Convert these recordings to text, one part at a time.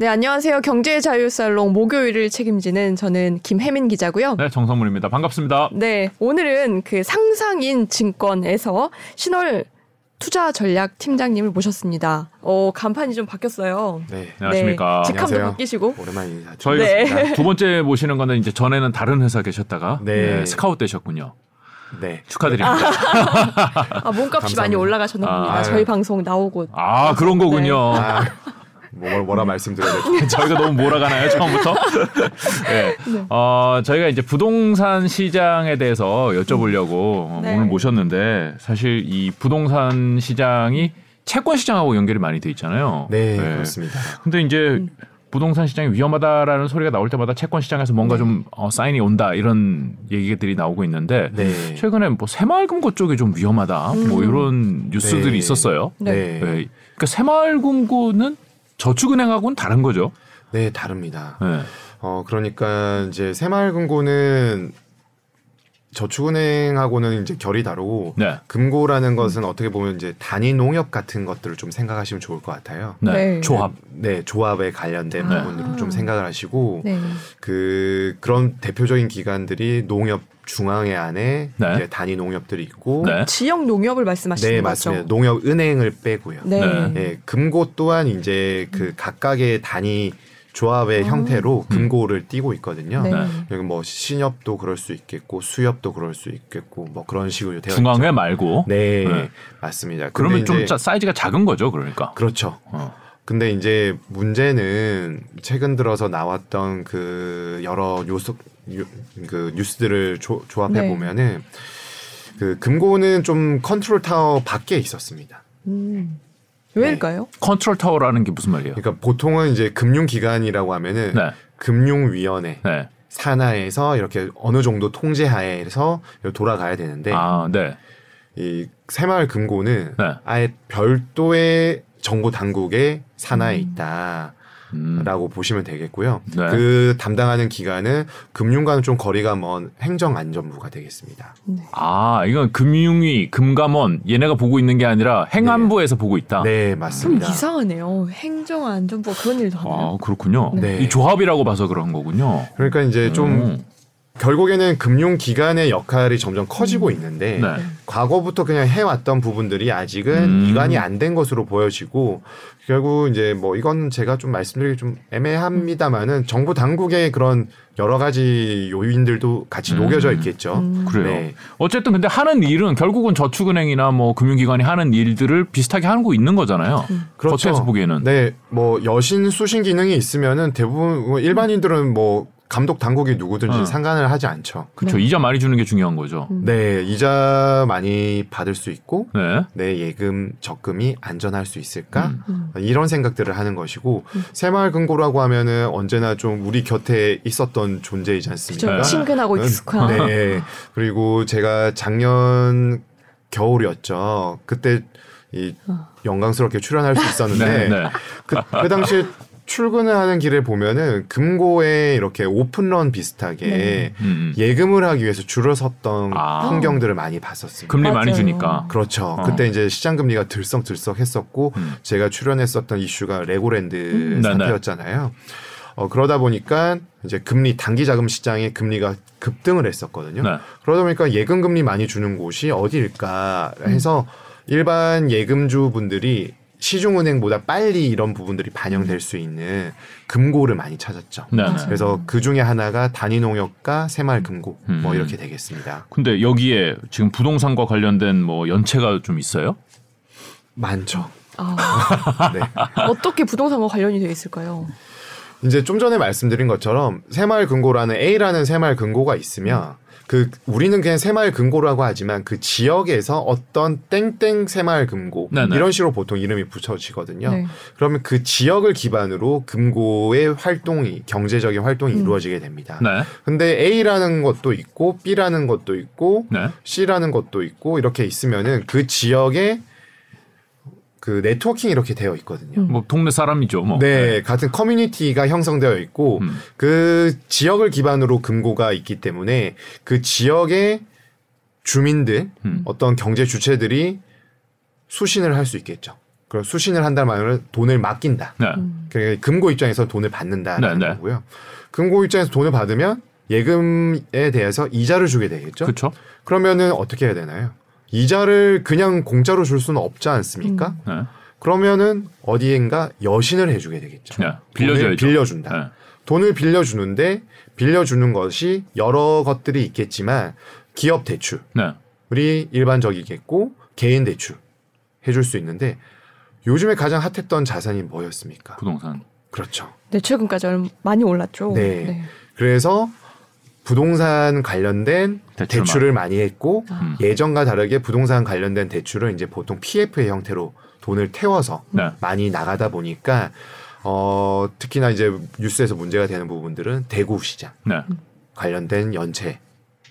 네, 안녕하세요. 경제의 자유살롱 목요일을 책임지는 저는 김혜민 기자고요. 네, 정성문입니다. 반갑습니다. 네, 오늘은 그 상상인 증권에서 신월 투자 전략 팀장님을 모셨습니다. 어, 간판이 좀 바뀌었어요. 네. 안녕하십니까. 네, 직함도 안녕하세요. 바뀌시고. 오랜만에. 저희 네. 두 번째 모시는 거는 이제 전에는 다른 회사 계셨다가 네. 네, 스카웃 되셨군요. 네. 축하드립니다. 아, 몸값이 많이 감사합니다. 올라가셨나 봅니다. 아, 저희 방송 나오고. 아, 그런 거군요. 아, 뭐, 뭐라 말씀드려야 될지. 저희가 너무 몰아가나요, 처음부터? 네. 어, 저희가 이제 부동산 시장에 대해서 여쭤보려고 네. 오늘 모셨는데 사실 이 부동산 시장이 채권 시장하고 연결이 많이 돼 있잖아요. 네, 그렇습니다. 근데 이제 부동산 시장이 위험하다라는 소리가 나올 때마다 채권 시장에서 뭔가 좀 어, 사인이 온다 이런 얘기들이 나오고 있는데 네. 최근에 뭐 새마을금고 쪽이 좀 위험하다 뭐 이런 뉴스들이 네. 있었어요. 네. 네. 네. 그러니까 새마을금고는 저축은행하고는 다른 거죠. 네, 다릅니다. 네. 어, 그러니까 이제 새마을금고는 저축은행하고는 이제 결이 다르고 네. 금고라는 것은 어떻게 보면 이제 단위 농협 같은 것들을 좀 생각하시면 좋을 것 같아요. 네. 네. 조합. 네, 조합에 관련된 네. 부분으로 좀 생각을 하시고 네. 그 그런 대표적인 기관들이 농협 중앙회 안에 네. 이제 단위 농협들이 있고 네. 지역 농협을 말씀하시는 네, 거죠? 맞습니다. 농협 은행을 빼고요. 네. 네. 예, 금고 또한 이제 그 각각의 단위 조합의 형태로 금고를 띄고 있거든요. 네. 네. 여기 뭐 신협도 그럴 수 있겠고 수협도 그럴 수 있겠고 뭐 그런 식으로 되어 중앙회 있죠. 말고. 네, 네. 맞습니다. 그러면 좀 사이즈가 작은 거죠, 그러니까. 그렇죠. 어. 근데 이제 문제는 최근 들어서 나왔던 그 여러 요소 유- 그 뉴스들을 조, 조합해 네. 보면은 그 금고는 좀 컨트롤 타워 밖에 있었습니다. 음. 왜일까요? 컨트롤 타워라는 게 무슨 말이에요? 그러니까 보통은 이제 금융기관이라고 하면은 네. 금융위원회 네. 산하에서 이렇게 어느 정도 통제하에서 돌아가야 되는데 아, 네. 이 새마을 금고는 네. 아예 별도의 정보 당국의 산하에 있다 라고 음. 보시면 되겠고요. 네. 그 담당하는 기관은 금융과는 좀 거리가 먼 행정안전부가 되겠습니다. 아, 이건 금융위, 금감원 얘네가 보고 있는 게 아니라 행안부에서 보고 있다. 네, 좀 맞습니다. 이상하네요. 행정안전부가 그런 일도 하나요? 아, 그렇군요. 네. 이 조합이라고 봐서 그런 거군요. 그러니까 이제 좀 음. 결국에는 금융기관의 역할이 점점 커지고 있는데 네. 과거부터 그냥 해왔던 부분들이 아직은 음. 이관이 안 된 것으로 보여지고 결국 이제 뭐 이건 제가 좀 말씀드리기 좀 애매합니다만은 정부 당국의 그런 여러 가지 요인들도 같이 음. 녹여져 있겠죠. 음. 그래요. 네. 어쨌든 근데 하는 일은 결국은 저축은행이나 뭐 금융기관이 하는 일들을 비슷하게 하고 있는 거잖아요. 그렇죠. 겉에서 보기에는. 네, 뭐 여신 수신 기능이 있으면은 대부분 뭐 일반인들은 뭐 감독 당국이 누구든지 어. 상관을 하지 않죠. 그렇죠. 네. 이자 많이 주는 게 중요한 거죠. 네, 이자 많이 받을 수 있고 네. 내 예금 적금이 안전할 수 있을까 음. 이런 생각들을 하는 것이고 새마을금고라고 하면은 언제나 좀 우리 곁에 있었던 존재이지 않습니까? 그죠? 친근하고 익숙한. 네. 그리고 제가 작년 겨울이었죠. 그때 이 영광스럽게 출연할 수 있었는데 네. 네. 그, 그 당시에 출근을 하는 길에 보면은 금고에 이렇게 오픈런 비슷하게 네. 음. 예금을 하기 위해서 줄을 섰던 아. 풍경들을 많이 봤었습니다. 금리 많이 맞아요. 주니까. 그렇죠. 어. 그때 이제 시장 금리가 들썩들썩 했었고 음. 제가 출연했었던 이슈가 레고랜드 음. 사태였잖아요. 어, 그러다 보니까 이제 금리 단기 자금 시장의 금리가 급등을 했었거든요. 네. 그러다 보니까 예금 금리 많이 주는 곳이 어디일까 해서 일반 예금주 분들이 시중은행보다 빨리 이런 부분들이 반영될 수 있는 금고를 많이 찾았죠. 네. 네. 그래서 그 중에 하나가 단위농협과 새마을 금고 뭐 음. 이렇게 되겠습니다. 근데 여기에 지금 부동산과 관련된 뭐 연체가 좀 있어요? 많죠. 아, 네. 어떻게 부동산과 관련이 되어 있을까요? 이제 좀 전에 말씀드린 것처럼 새마을 금고라는 A라는 새마을 금고가 있으면 그 우리는 그냥 새마을 금고라고 하지만 그 지역에서 어떤 땡땡 새마을 금고 네네. 이런 식으로 보통 이름이 붙여지거든요. 네. 그러면 그 지역을 기반으로 금고의 활동이 경제적인 활동이 음. 이루어지게 됩니다. 네. 근데 A라는 것도 있고 B라는 것도 있고 네. C라는 것도 있고 이렇게 있으면은 그 지역에 그 네트워킹이 이렇게 되어 있거든요. 음. 뭐 동네 사람이죠. 뭐. 네, 같은 커뮤니티가 형성되어 있고 음. 그 지역을 기반으로 금고가 있기 때문에 그 지역의 주민들 음. 어떤 경제 주체들이 수신을 할 수 있겠죠. 그럼 수신을 한다면 돈을 맡긴다. 네. 그 금고 입장에서 돈을 받는다는 네, 네. 거고요. 금고 입장에서 돈을 받으면 예금에 대해서 이자를 주게 되겠죠. 그렇죠. 그러면은 어떻게 해야 되나요? 이자를 그냥 공짜로 줄 수는 없지 않습니까? 네. 그러면은 어디엔가 여신을 해주게 되겠죠. 네. 빌려줘야죠. 돈을 빌려준다. 네. 돈을 빌려주는데 빌려주는 것이 여러 것들이 있겠지만 기업 대출이 네. 일반적이겠고 개인 대출 해줄 수 있는데 요즘에 가장 핫했던 자산이 뭐였습니까? 부동산. 그렇죠. 네, 최근까지 얼- 많이 올랐죠. 네. 그래서 부동산 관련된 대출을 대출을 많이 했고 음. 예전과 다르게 부동산 관련된 대출은 이제 보통 PF의 형태로 돈을 태워서 네. 많이 나가다 보니까 어 특히나 이제 뉴스에서 문제가 되는 부분들은 대구 시장 네. 관련된 연체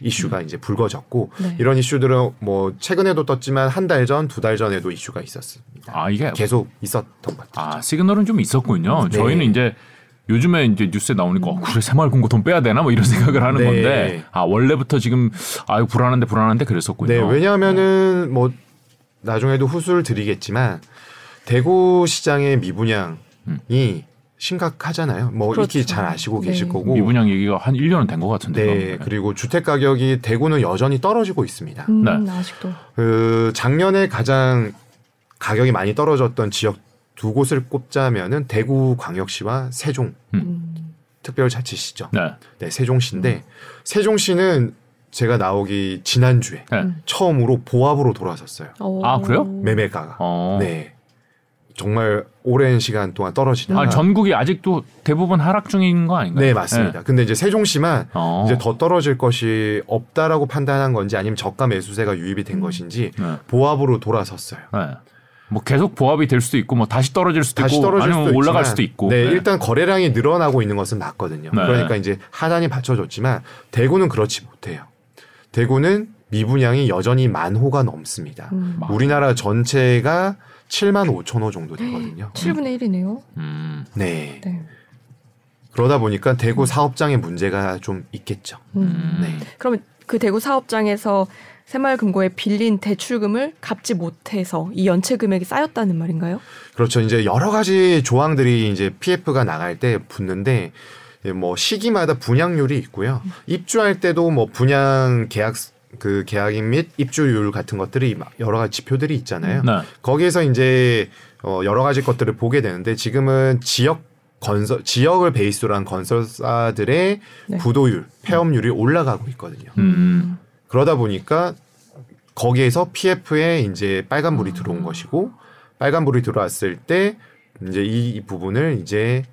이슈가 이제 불거졌고 네. 이런 이슈들은 뭐 최근에도 떴지만 한 달 전, 두 달 전에도 이슈가 있었습니다. 아 이게 계속 있었던 것 같아요. 아 시그널은 좀 있었군요. 네. 저희는 이제 요즘에 이제 뉴스에 나오니까 어, 그래 새마을 금고 돈 빼야 되나 뭐 이런 생각을 하는 네. 건데 아 원래부터 지금 아유 불안한데 불안한데 그랬었군요. 네, 왜냐하면은 뭐 나중에도 후수를 드리겠지만 대구 시장의 미분양이 심각하잖아요. 뭐 그렇죠. 익히 잘 아시고 네. 계실 거고. 미분양 얘기가 한 1년은 된 것 같은데. 네, 그리고 주택 가격이 대구는 여전히 떨어지고 있습니다. 음, 네. 아직도. 그 작년에 가장 가격이 많이 떨어졌던 지역 두 곳을 꼽자면은 대구 광역시와 세종 음. 특별자치시죠. 네. 네, 세종시인데 세종시는 제가 나오기 지난주에 네. 음. 처음으로 보합으로 돌아섰어요. 어. 아, 그래요? 매매가가. 어. 네. 정말 오랜 시간 동안 떨어지다가 아 전국이 아직도 대부분 하락 중인 거 아닌가요? 네, 맞습니다. 근데 이제 세종시만 어. 이제 더 떨어질 것이 없다라고 판단한 건지 아니면 저가 매수세가 유입이 된 것인지 네. 보합으로 돌아섰어요. 네. 뭐 계속 보합이 될 수도 있고 뭐 다시 떨어질 수도 다시 있고 떨어질 아니면 수도 올라갈 있지만, 수도 있고. 네, 일단 거래량이 늘어나고 있는 것은 맞거든요. 네. 그러니까 이제 하단이 받쳐줬지만 대구는 그렇지 못해요. 대구는 미분양이 여전히 만 호가 넘습니다. 음. 우리나라 전체가 7만 5천 호 정도 되거든요. 7분의 1이네요. 음. 네. 네. 그러다 보니까 대구 사업장에 문제가 좀 있겠죠. 음. 네. 그러면 그 대구 사업장에서 새마을금고에 빌린 대출금을 갚지 못해서 이 연체 금액이 쌓였다는 말인가요? 그렇죠. 이제 여러 가지 조항들이 이제 PF가 나갈 때 붙는데 예, 뭐 시기마다 분양률이 있고요. 입주할 때도 뭐 분양 계약 그 계약인 및 입주율 같은 것들이 막 여러 가지 지표들이 있잖아요. 네. 거기에서 이제 어 여러 가지 것들을 보게 되는데 지금은 지역 건설 지역을 베이스로 한 건설사들의 네. 부도율, 폐업률이 올라가고 있거든요. 음. 그러다 보니까 거기에서 PF에 이제 빨간불이 들어온 것이고 빨간불이 들어왔을 때 이제 이, 이 부분을 이제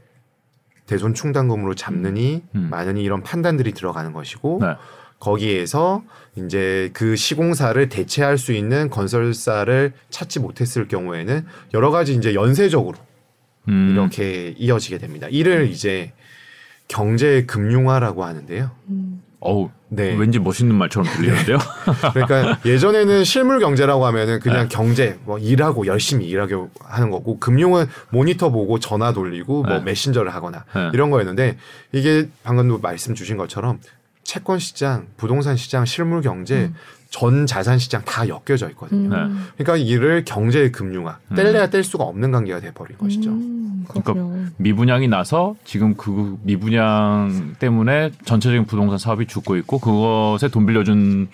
대손 충당금으로 잡느니 음. 많은 이런 판단들이 들어가는 것이고 네. 거기에서 이제 그 시공사를 대체할 수 있는 건설사를 찾지 못했을 경우에는 여러 가지 이제 연쇄적으로 음. 이렇게 이어지게 됩니다. 이를 이제 경제 금융화라고 하는데요. 음. 어우 네. 왠지 멋있는 말처럼 들리는데요. 그러니까 예전에는 실물 경제라고 하면은 그냥 네. 경제 뭐 일하고 열심히 일하고 하는 거고 금융은 모니터 보고 전화 돌리고 뭐 네. 메신저를 하거나 네. 이런 거였는데 이게 방금도 말씀 주신 것처럼 채권 시장, 부동산 시장, 실물 경제, 전 자산 시장 다 엮여져 있거든요. 음. 그러니까 이를 경제 금융화 음. 뗄래야 뗄 수가 없는 관계가 돼 버린 것이죠. 음, 그렇군요. 미분양이 나서 지금 그 미분양 때문에 전체적인 부동산 사업이 죽고 있고 그것에 돈 빌려준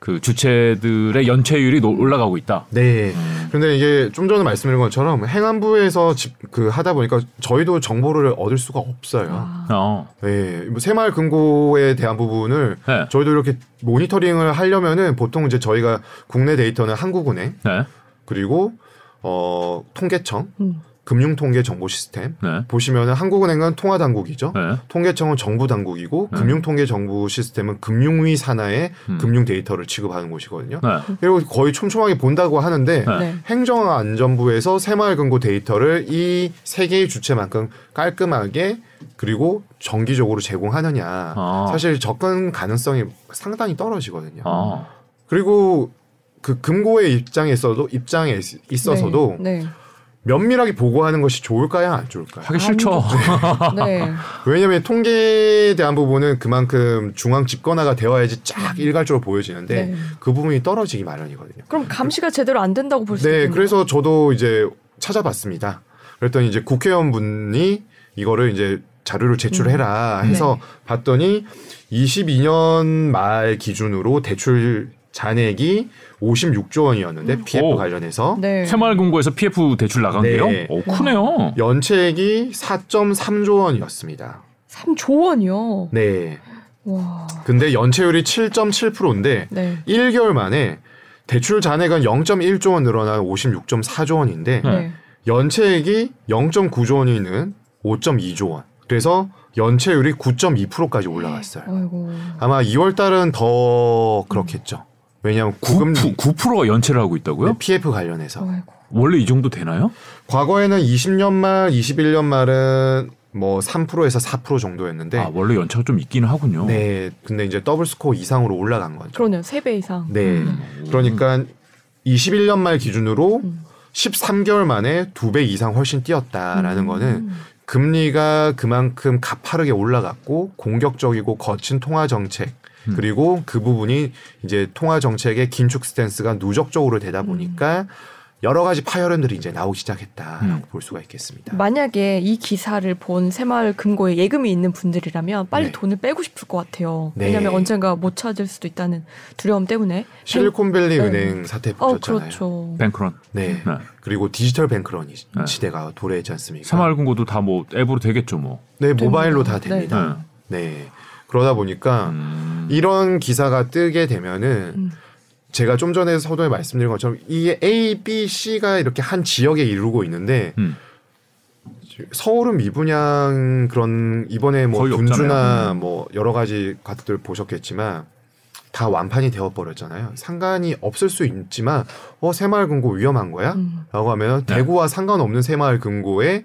그 주체들의 연체율이 노- 올라가고 있다. 네. 그런데 이게 좀 전에 말씀드린 것처럼 행안부에서 집, 그 하다 보니까 저희도 정보를 얻을 수가 없어요. 아, 어. 네, 뭐 새마을 금고에 대한 부분을 네. 저희도 이렇게 모니터링을 하려면은 보통 이제 저희가 국내 데이터는 한국은행 네. 그리고 어 통계청, 음. 금융통계 정보 시스템 네. 보시면은 한국은행은 통화 당국이죠. 네. 통계청은 정부 당국이고 네. 금융통계 정부 시스템은 금융위 산하의 음. 금융 데이터를 취급하는 곳이거든요. 네. 그리고 거의 촘촘하게 본다고 하는데 네. 네. 행정안전부에서 새마을금고 데이터를 이 세 개의 주체만큼 깔끔하게 그리고 정기적으로 제공하느냐 아. 사실 접근 가능성이 상당히 떨어지거든요. 아. 그리고 그 금고의 입장에서도 입장에 있- 있어서도 네. 면밀하게 보고하는 것이 좋을까요, 안 좋을까요? 하기 싫죠. 네. 네. 왜냐하면 통계에 대한 부분은 그만큼 중앙 집권화가 되어야지 쫙 일괄적으로 보여지는데 네. 그 부분이 떨어지기 마련이거든요. 그럼 감시가 제대로 안 된다고 볼수 네, 있겠네요. 그래서 저도 이제 찾아봤습니다. 그랬더니 이제 국회의원분이 이거를 이제 자료를 제출해라 해서 봤더니 22년 말 기준으로 대출 잔액이 56조 원이었는데 PF 오. 관련해서 네. 새마을금고에서 PF 대출 나간 네. 게요? 오, 크네요. 연체액이 4.3조 원이었습니다. 3조 원이요. 네. 와. 근데 연체율이 7.7%인데 네. 1개월 만에 대출 잔액은 0.1조 원 늘어난 56.4조 원인데 네. 네. 연체액이 0.9조 원이 는 5.2조 원. 그래서 연체율이 9.2%까지 올라갔어요. 아이고. 아마 2월 달은 더 그렇겠죠. 왜냐하면 구금 9%, 9%가 연체를 하고 있다고요? 네, PF 관련해서 아이고. 원래 이 정도 되나요? 과거에는 20년 말, 21년 말은 뭐 3%에서 4% 정도였는데 아, 원래 연체가 좀 있기는 하군요. 네, 근데 이제 더블 스코어 이상으로 올라간 거죠. 그러네요. 3배 이상. 네, 음. 그러니까 21년 말 기준으로 음. 13개월 만에 두배 이상 훨씬 뛰었다라는 음. 거는 금리가 그만큼 가파르게 올라갔고 공격적이고 거친 통화 정책 음. 그리고 그 부분이 이제 통화 정책의 긴축 스탠스가 누적적으로 되다 보니까 여러 가지 파열음들이 이제 나오기 시작했다라고 음. 볼 수가 있겠습니다. 만약에 이 기사를 본 새마을 금고에 예금이 있는 분들이라면 빨리 네. 돈을 빼고 싶을 것 같아요. 네. 왜냐하면 언젠가 못 찾을 수도 있다는 두려움 때문에. 실리콘밸리 네. 은행 사태 어, 보셨잖아요. 그렇죠. 뱅크런. 네. 네. 그리고 디지털 뱅크런 네. 시대가 도래했지 않습니까? 새마을 금고도 다 뭐 앱으로 되겠죠, 뭐. 네, 모바일로 됩니다. 다 됩니다. 네. 네. 그러다 보니까 음. 이런 기사가 뜨게 되면은 음. 제가 좀 전에 서두에 말씀드린 것처럼 이게 A, B, C가 이렇게 한 지역에 이루고 있는데 음. 서울은 미분양 그런 이번에 뭐 분주나 뭐 여러 가지 것들 보셨겠지만 다 완판이 되어 버렸잖아요. 상관이 없을 수 있지만 어 새마을 금고 위험한 거야? 음. 라고 하면 네. 대구와 상관없는 새마을 금고에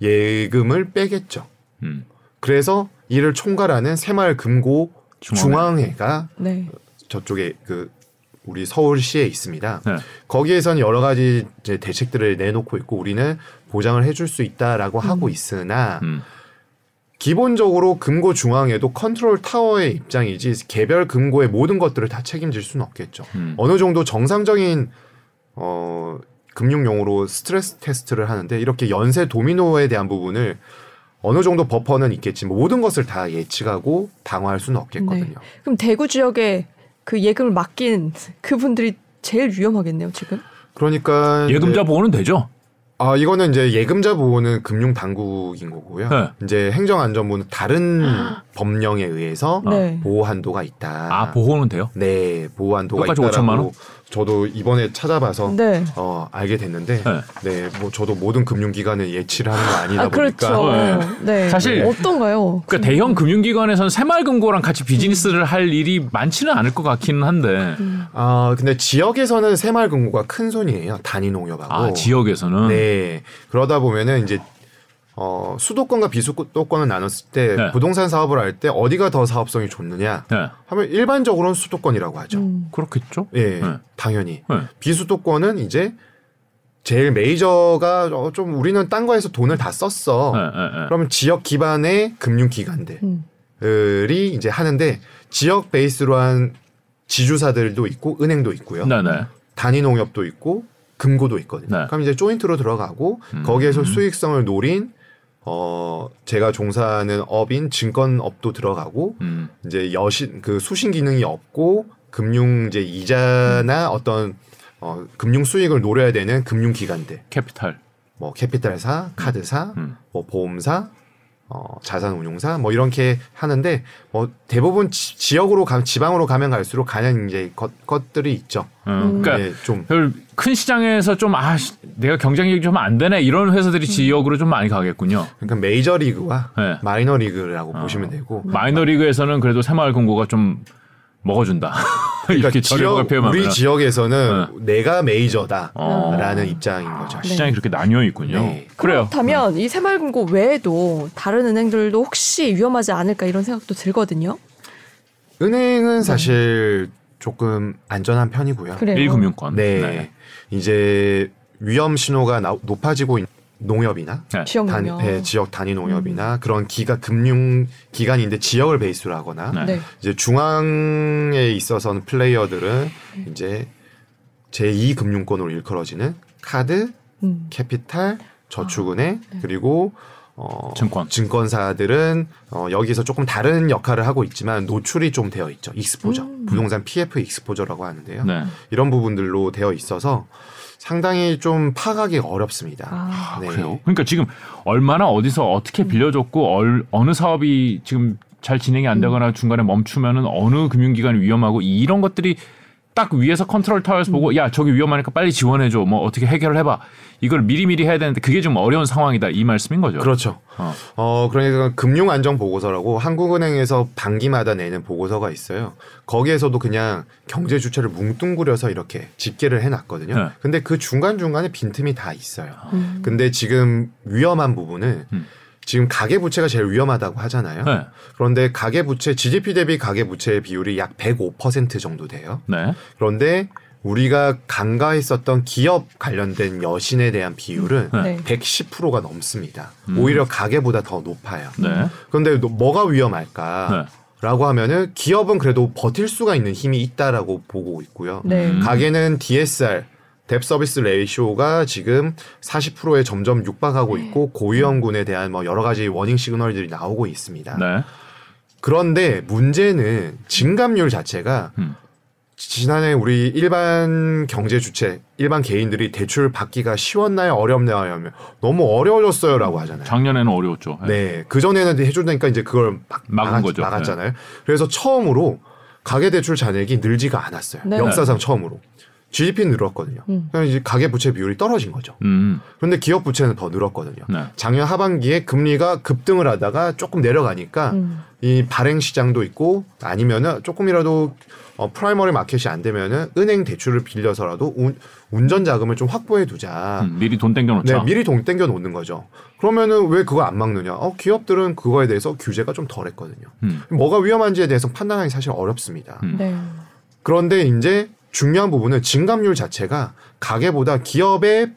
예금을 빼겠죠. 음. 그래서 이를 총괄하는 새마을 금고 중앙회. 중앙회 가 네. 저쪽에 그 우리 서울시에 있습니다. 네. 거기에선 여러 가지 이제 대책들을 내놓고 있고 우리는 보장을 해줄 수 있다라고 하고 있으나 음. 기본적으로 금고 중앙에도 컨트롤 타워의 입장이지 개별 금고의 모든 것들을 다 책임질 수는 없겠죠. 음. 어느 정도 정상적인 어 금융 용어로 stress test를 하는데 이렇게 연쇄 도미노에 대한 부분을 어느 정도 버퍼는 있겠지만 모든 것을 다 예측하고 방어할 수는 없겠거든요. 네. 그럼 대구 지역에 그 예금을 맡긴 그분들이 제일 위험하겠네요, 지금. 그러니까 예금자 보호는 되죠? 아 이거는 이제 예금자 보호는 금융 당국인 거고요. 네. 이제 행정안전부는 다른 법령에 의해서 네. 보호 한도가 있다. 아, 보호는 돼요? 네, 보호 한도가 있다라고 5천만 원? 저도 이번에 찾아봐서 네. 어, 알게 됐는데 네. 네, 뭐 저도 모든 금융기관을 예치를 하는 거 아니다 아, 보니까 그렇죠. 네. 사실- 어떤가요? 그러니까 대형 금융기관에서는 새마을금고랑 같이 비즈니스를 할 일이 많지는 않을 것 같기는 한데. 아 근데 지역에서는 새마을금고가 큰 손이에요 단위 농협하고 아, 지역에서는. 네 그러다 보면은 이제 어, 수도권과 비수도권을 나눴을 때 네. 부동산 사업을 할 때 어디가 더 사업성이 좋느냐 네. 하면 일반적으로는 수도권이라고 하죠. 음. 그렇겠죠? 예, 네. 당연히 네. 비수도권은 이제 제일 메이저가 어, 좀 우리는 딴 거에서 돈을 다 썼어. 네, 네, 네. 그러면 지역 기반의 금융기관들이 음. 이제 하는데 지역 베이스로 한 지주사들도 있고 은행도 있고요. 네, 네. 단위 농협도 있고 금고도 있거든요. 네. 그럼 이제 조인트로 들어가고 음. 거기에서 수익성을 노린 어 제가 종사하는 업인 증권업도 들어가고 음. 이제 여신 그 수신 기능이 없고 금융 이제 이자나 어떤 어 금융 수익을 노려야 되는 금융 기관들 캐피탈. 뭐 캐피탈사, 카드사, 음. 뭐 보험사, 어 자산운용사 뭐 이렇게 하는데 뭐 대부분 지, 역으로 가, 지방으로 가면 갈수록 가는 이제 것, 것들이 있죠. 음. 그러니까 예, 좀별큰 시장에서 좀 아, 씨, 내가 경쟁력이 좀 안 되네 이런 회사들이 지역으로 좀 많이 가겠군요. 그러니까 메이저 리그와 네. 마이너 리그라고 어. 보시면 되고 마이너 리그에서는 그래도 새마을금고가 좀 먹어준다. 그러니까 이렇게 저렴하게 표현하면 우리 지역에서는 내가 메이저다라는 어. 입장인 거죠. 네. 시장이 그렇게 나뉘어 있군요. 네. 그래요. 그렇다면 이 새마을금고 외에도 다른 은행들도 혹시 위험하지 않을까 이런 생각도 들거든요. 은행은 사실 조금 안전한 편이고요. 그래요. 일금융권. 네. 이제 위험 신호가 나- 높아지고 있는 농협이나 네. 지역 단, 능력. 네, 지역 단위 농협이나 그런 기가 금융 기관인데 지역을 베이스로 하거나 네. 네. 이제 중앙에 있어서는 플레이어들은 이제 제2 금융권으로 일컬어지는 카드, 음. 캐피탈, 저축은행 그리고 어, 증권. 증권사들은 어, 여기서 조금 다른 역할을 하고 있지만 노출이 좀 되어 있죠. 익스포저, 부동산 PF 익스포저라고 하는데요. 네. 이런 부분들로 되어 있어서 상당히 좀 파악하기 어렵습니다. 아, 네. 그래요. 그러니까 지금 얼마나 어디서 어떻게 빌려줬고 얼, 어느 사업이 지금 잘 진행이 안 되거나 중간에 멈추면은 어느 금융기관이 위험하고 이런 것들이 딱 위에서 컨트롤 타워에서 보고 야 저기 위험하니까 빨리 지원해줘 뭐 어떻게 해결을 해봐 이걸 미리미리 해야 되는데 그게 좀 어려운 상황이다 이 말씀인 거죠. 그렇죠. 어. 어, 그러니까 금융 안정 보고서라고 한국은행에서 반기마다 내는 보고서가 있어요. 거기에서도 그냥 경제 주체를 뭉뚱그려서 이렇게 집계를 해놨거든요. 네. 근데 그 중간중간에 빈틈이 다 있어요. 음. 근데 지금 위험한 부분은 음. 지금 가계 부채가 제일 위험하다고 하잖아요. 네. 그런데 가계 부채, GDP 대비 가계 부채의 비율이 약 105% 정도 돼요. 네. 그런데 우리가 간과했었던 기업 관련된 여신에 대한 비율은 네. 110%가 넘습니다. 음. 오히려 가계보다 더 높아요. 네. 그런데 노- 뭐가 위험할까? 네. 라고 하면은 기업은 그래도 버틸 수가 있는 힘이 있다라고 보고 있고요. 네. 음. 가계는 DSR debt service ratio가 지금 40%에 점점 육박하고 있고 고위험군에 대한 뭐 여러 가지 warning signal들이 나오고 있습니다. 네. 그런데 문제는 증감률 자체가 음. 지난해 우리 일반 경제 주체, 일반 개인들이 대출 받기가 쉬웠나요, 어렵나요 하면 너무 어려워졌어요라고 하잖아요. 작년에는 어려웠죠. 네. 네, 그 전에는 해주니까 이제 그걸 막 막은 막았, 거죠. 네. 막았잖아요. 그래서 처음으로 가계 대출 잔액이 늘지가 않았어요. 네. 역사상 처음으로 GDP 는 늘었거든요. 음. 그럼 이제 가계 부채 비율이 떨어진 거죠. 음. 그런데 기업 부채는 더 늘었거든요. 네. 작년 하반기에 금리가 급등을 하다가 조금 내려가니까 음. 이 발행 시장도 있고 아니면은 조금이라도 어, primary market이 안 되면은 은행 대출을 빌려서라도 운, 운전 자금을 좀 확보해 두자. 음, 미리 돈 땡겨 놓자. 네, 미리 돈 땡겨 놓는 거죠. 그러면은 왜 그거 안 막느냐? 어, 기업들은 그거에 대해서 규제가 좀 덜했거든요. 음. 뭐가 위험한지에 대해서 판단하기 사실 어렵습니다. 음. 네. 그런데 이제 중요한 부분은 증감률 자체가 가계보다 기업의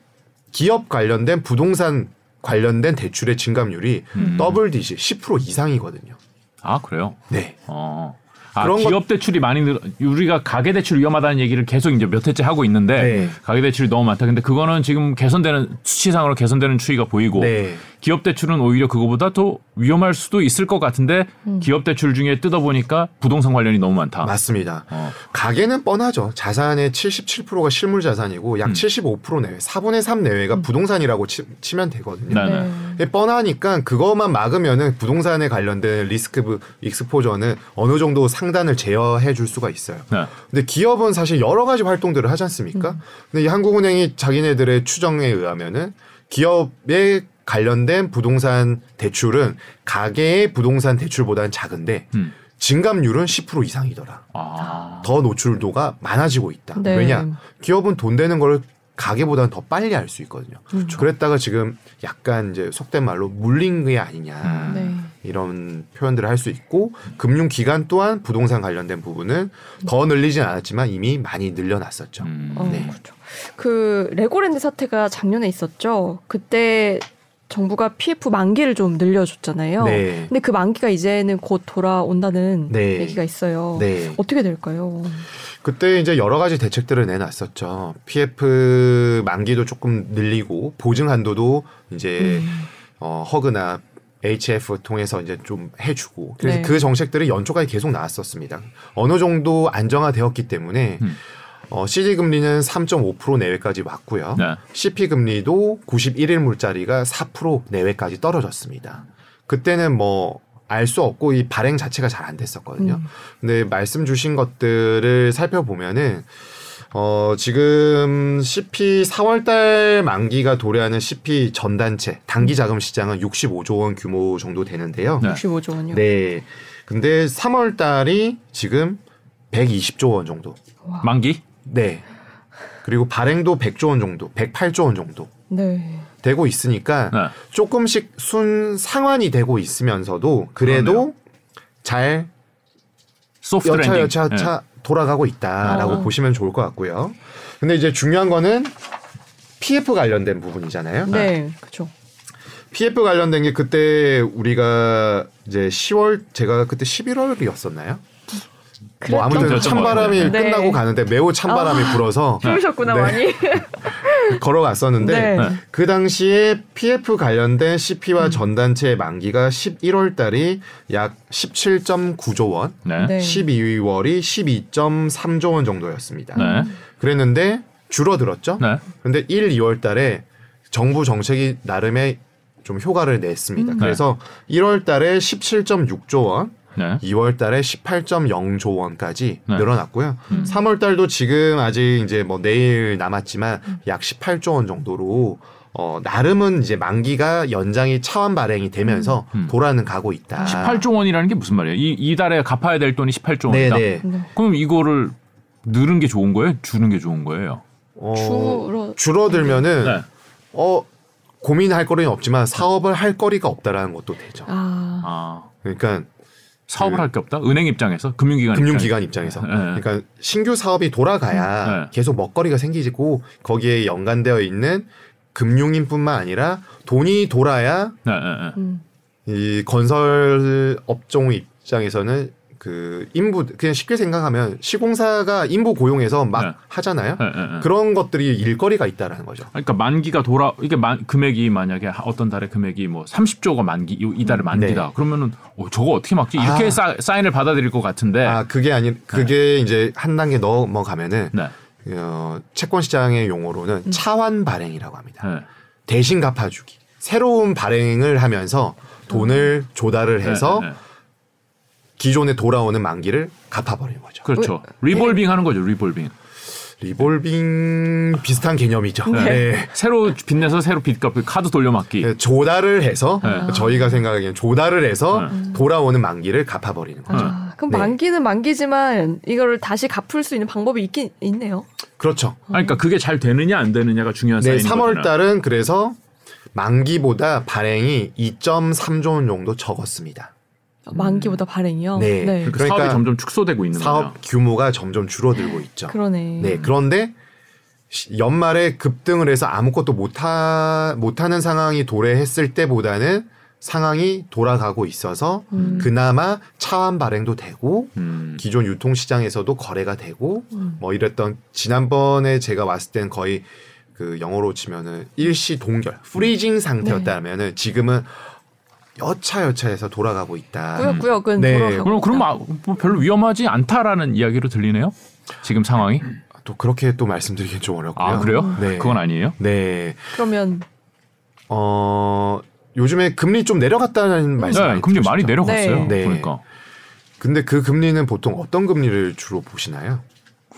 기업 관련된 부동산 관련된 대출의 증감률이 음. double digit 10% 이상이거든요. 아 그래요. 네. 어. 아, 그런 기업 대출이 많이 늘 우리가 가계 대출 위험하다는 얘기를 계속 이제 몇 해째 하고 있는데 네. 가계 대출이 너무 많다. 근데 그거는 지금 개선되는 수치상으로 개선되는 추이가 보이고 네. 기업 대출은 오히려 그거보다 더 위험할 수도 있을 것 같은데 기업 대출 중에 뜯어 보니까 부동산 관련이 너무 많다. 맞습니다. 어. 가계는 뻔하죠. 자산의 77%가 실물 자산이고 음. 약75% 내외, 4분의 3 내외가 부동산이라고 치, 면 되거든요. 네. 네. 이게 뻔하니까 그것만 막으면은 부동산에 관련된 리스크 익스포저는 어느 정도 상단을 제어해 줄 수가 있어요. 네. 근데 기업은 사실 여러 가지 활동들을 하지 않습니까? 근데 이 한국은행이 자기네들의 추정에 의하면은 기업에 관련된 부동산 대출은 가계의 부동산 대출보다는 작은데 음. 증감률은 10% 이상이더라. 아. 더 노출도가 많아지고 있다. 네. 왜냐? 기업은 돈 되는 걸 가계보다는 더 빨리 알 수 있거든요. 그렇죠. 그랬다가 지금 약간 이제 속된 말로 물린 게 아니냐. 네. 이런 표현들을 할 수 있고 금융기관 또한 부동산 관련된 부분은 더 늘리진 않았지만 이미 많이 늘려놨었죠. 음. 어, 네. 그렇죠. 그 레고랜드 사태가 작년에 있었죠. 그때 정부가 PF 만기를 좀 늘려줬잖아요. 네. 근데 그 만기가 이제는 곧 돌아온다는 네. 얘기가 있어요. 네. 어떻게 될까요? 그때 이제 여러 가지 대책들을 내놨었죠. PF 만기도 조금 늘리고 보증 한도도 이제 음. 어, 허그나 HF 통해서 이제 좀 해주고 그래서 네. 그 정책들이 연초까지 계속 나왔었습니다. 어느 정도 안정화되었기 때문에 음. 어, CD 금리는 3.5% 내외까지 왔고요. 네. CP 금리도 91일 물짜리가 4% 내외까지 떨어졌습니다. 그때는 뭐 알 수 없고 이 발행 자체가 잘 안 됐었거든요. 음. 근데 말씀 주신 것들을 살펴보면은 어, 지금 CP 4월 달 만기가 도래하는 CP 전단체 단기 자금 시장은 65조 원 규모 정도 되는데요. 네. 65조 원이요. 네. 근데 3월 달이 지금 120조 원 정도. 만기? 네. 그리고 발행도 100조 원 정도, 108조 원 정도 네. 되고 있으니까 네. 조금씩 순 상환이 되고 있으면서도 그래도 그러네요. 잘 soft 여차 landing. 여차 네. 차 돌아가고 있다라고 어. 보시면 좋을 것 같고요. 근데 이제 중요한 거는 PF 관련된 부분이잖아요. 네. 그렇죠. PF 관련된 게 그때 우리가 이제 10월 제가 그때 11월이었었나요? 뭐 아무튼 찬바람이. 네. 끝나고 가는데 매우 찬바람이 불어서 힘으셨구나 네. 많이. 걸어갔었는데 네. 네. 그 당시에 PF 관련된 CP와 전단체의 만기가 11월 달이 약 17.9조 원, 네. 네. 12월이 12.3조 원 정도였습니다. 네. 그랬는데 줄어들었죠. 네. 근데 1, 2월 달에 정부 정책이 나름의 좀 효과를 냈습니다. 그래서 1월 달에 17.6조 원, 네. 2월 달에 18.0조 원까지 네. 늘어났고요. 3월 달도 지금 아직 이제 뭐 내일 남았지만 약 18조 원 정도로 어 나름은 이제 만기가 연장이 차원 발행이 되면서 음. 돌아는 가고 있다. 18조 원이라는 게 무슨 말이에요? 이, 이 달에 갚아야 될 돈이 18조 원이다. 네네. 네. 그럼 이거를 늘은 게 좋은 거예요? 주는 게 좋은 거예요? 어, 줄어- 줄어들면은 네. 어 고민할 거리는 없지만 사업을 할 거리가 없다라는 것도 되죠. 아, 아, 그러니까 사업을 그- 할게 없다? 은행 입장에서, 금융기관, 금융기관 입장에서 네. 그러니까 신규 사업이 돌아가야 네. 계속 먹거리가 생기고 거기에 연관되어 있는 금융인뿐만 아니라 돈이 돌아야 네, 네, 네. 음. 이 건설 업종 입장에서는 그 인부 그냥 쉽게 생각하면 시공사가 인부 고용해서 막 네. 하잖아요. 네, 네, 네. 그런 것들이 일거리가 있다라는 거죠. 그러니까 만기가 돌아 이게 만, 금액이 만약에 어떤 달에 금액이 뭐 30조가 만기 이, 이 달에 만기다 네. 그러면은 어, 저거 어떻게 막지 이렇게 아. 사, 사인을 받아들일 것 같은데 아 그게 아니 그게 이제 한 단계 넘어가면은 네, 어, 채권 시장의 용어로는 차환 발행이라고 합니다. 네. 대신 갚아주기. 새로운 발행을 하면서 돈을 조달을 해서 네, 네, 네. 기존에 돌아오는 만기를 갚아버리는 거죠. 그렇죠 리볼빙 하는 거죠 revolving revolving 비슷한 개념이죠. 네. 네. 새로 빚내서 새로 빚 갚고 카드 돌려막기 네, 조달을 해서 네. 저희가 생각하기엔 조달을 해서 돌아오는 만기를 갚아버리는 거죠. 아, 그럼 네. 만기는 만기지만 이거를 다시 갚을 수 있는 방법이 있긴 있네요. 그렇죠. 아니, 그러니까 그게 잘 되느냐 안 되느냐가 중요한 네, 사인인 3월 거잖아요. 달은 그래서 만기보다 발행이 2.3조 원 정도 적었습니다. 만기보다 발행이요. 네. 그러니까, 그러니까 사업이 점점 축소되고 있는 사업 거예요. 규모가 점점 줄어들고 있죠. 그러네. 네, 그런데 시- 연말에 급등을 해서 아무것도 못하, 못하는 상황이 도래했을 때보다는 상황이 돌아가고 있어서 음. 그나마 차환 발행도 되고 음. 기존 유통 시장에서도 거래가 되고 음. 뭐 이랬던 지난번에 제가 왔을 땐 거의 그 영어로 치면은 일시 동결 프리징 상태였다면은 지금은 여차여차해서 돌아가고 있다. 꾸역꾸역은 네. 돌아가고 그럼 그럼. 아, 뭐 별로 위험하지 않다라는 이야기로 들리네요. 지금 상황이. 또 그렇게 또 말씀드리긴 좀 어렵고요. 아 그래요? 네. 그건 아니에요. 네. 그러면 어 요즘에 금리 좀 내려갔다는 말씀 네, 많이 금리? 많이 내려갔어요. 네. 그러니까 근데 그 금리는 보통 어떤 금리를 주로 보시나요?